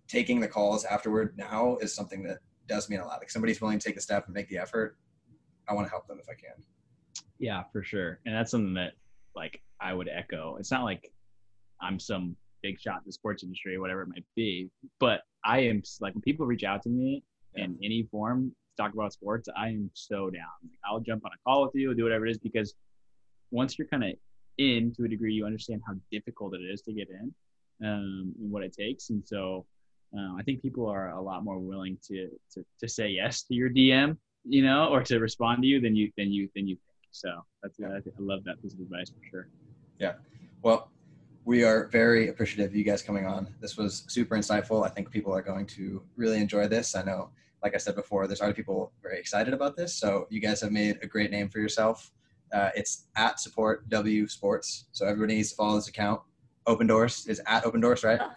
taking the calls afterward now is something that does mean a lot. Like somebody's willing to take the step and make the effort. I want to help them if I can. Yeah, for sure. And that's something that like I would echo. It's not like I'm some big shot in the sports industry, whatever it might be, but I am like when people reach out to me Yeah. in any form talk about sports, I am so down. Like, I'll jump on a call with you, do whatever it is, because once you're kind of in to a degree, you understand how difficult it is to get in um, and what it takes. And so uh, I think people are a lot more willing to, to to say yes to your DM, you know, or to respond to you than you than you than you think. So that's I, I love that piece of advice for sure. Yeah. Well, we are very appreciative of you guys coming on. This was super insightful. I think people are going to really enjoy this. I know, like I said before, there's already people very excited about this. So you guys have made a great name for yourself. Uh, it's at support W Sports. So everybody needs to follow this account. Opendorse is at Opendorse, right?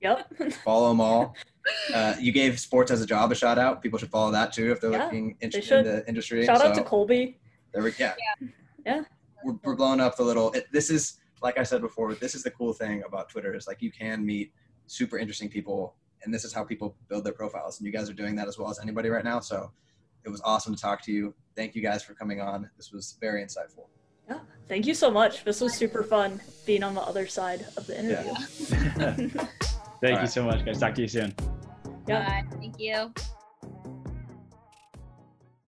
Yep. Follow them all. Uh, you gave sports as a job a shout out. People should follow that too if they're Yeah, looking interested should. in the industry. Shout out to Colby. there we yeah. Yeah. We're, we're blowing up the little. It, this is like I said before. This is the cool thing about Twitter is like you can meet super interesting people, and this is how people build their profiles. And you guys are doing that as well as anybody right now. So it was awesome to talk to you. Thank you guys for coming on. This was very insightful. Yeah. Thank you so much. This was super fun being on the other side of the interview. Yeah. Thank All you right. so much, guys. Talk to you soon. Yeah. Bye. Thank you.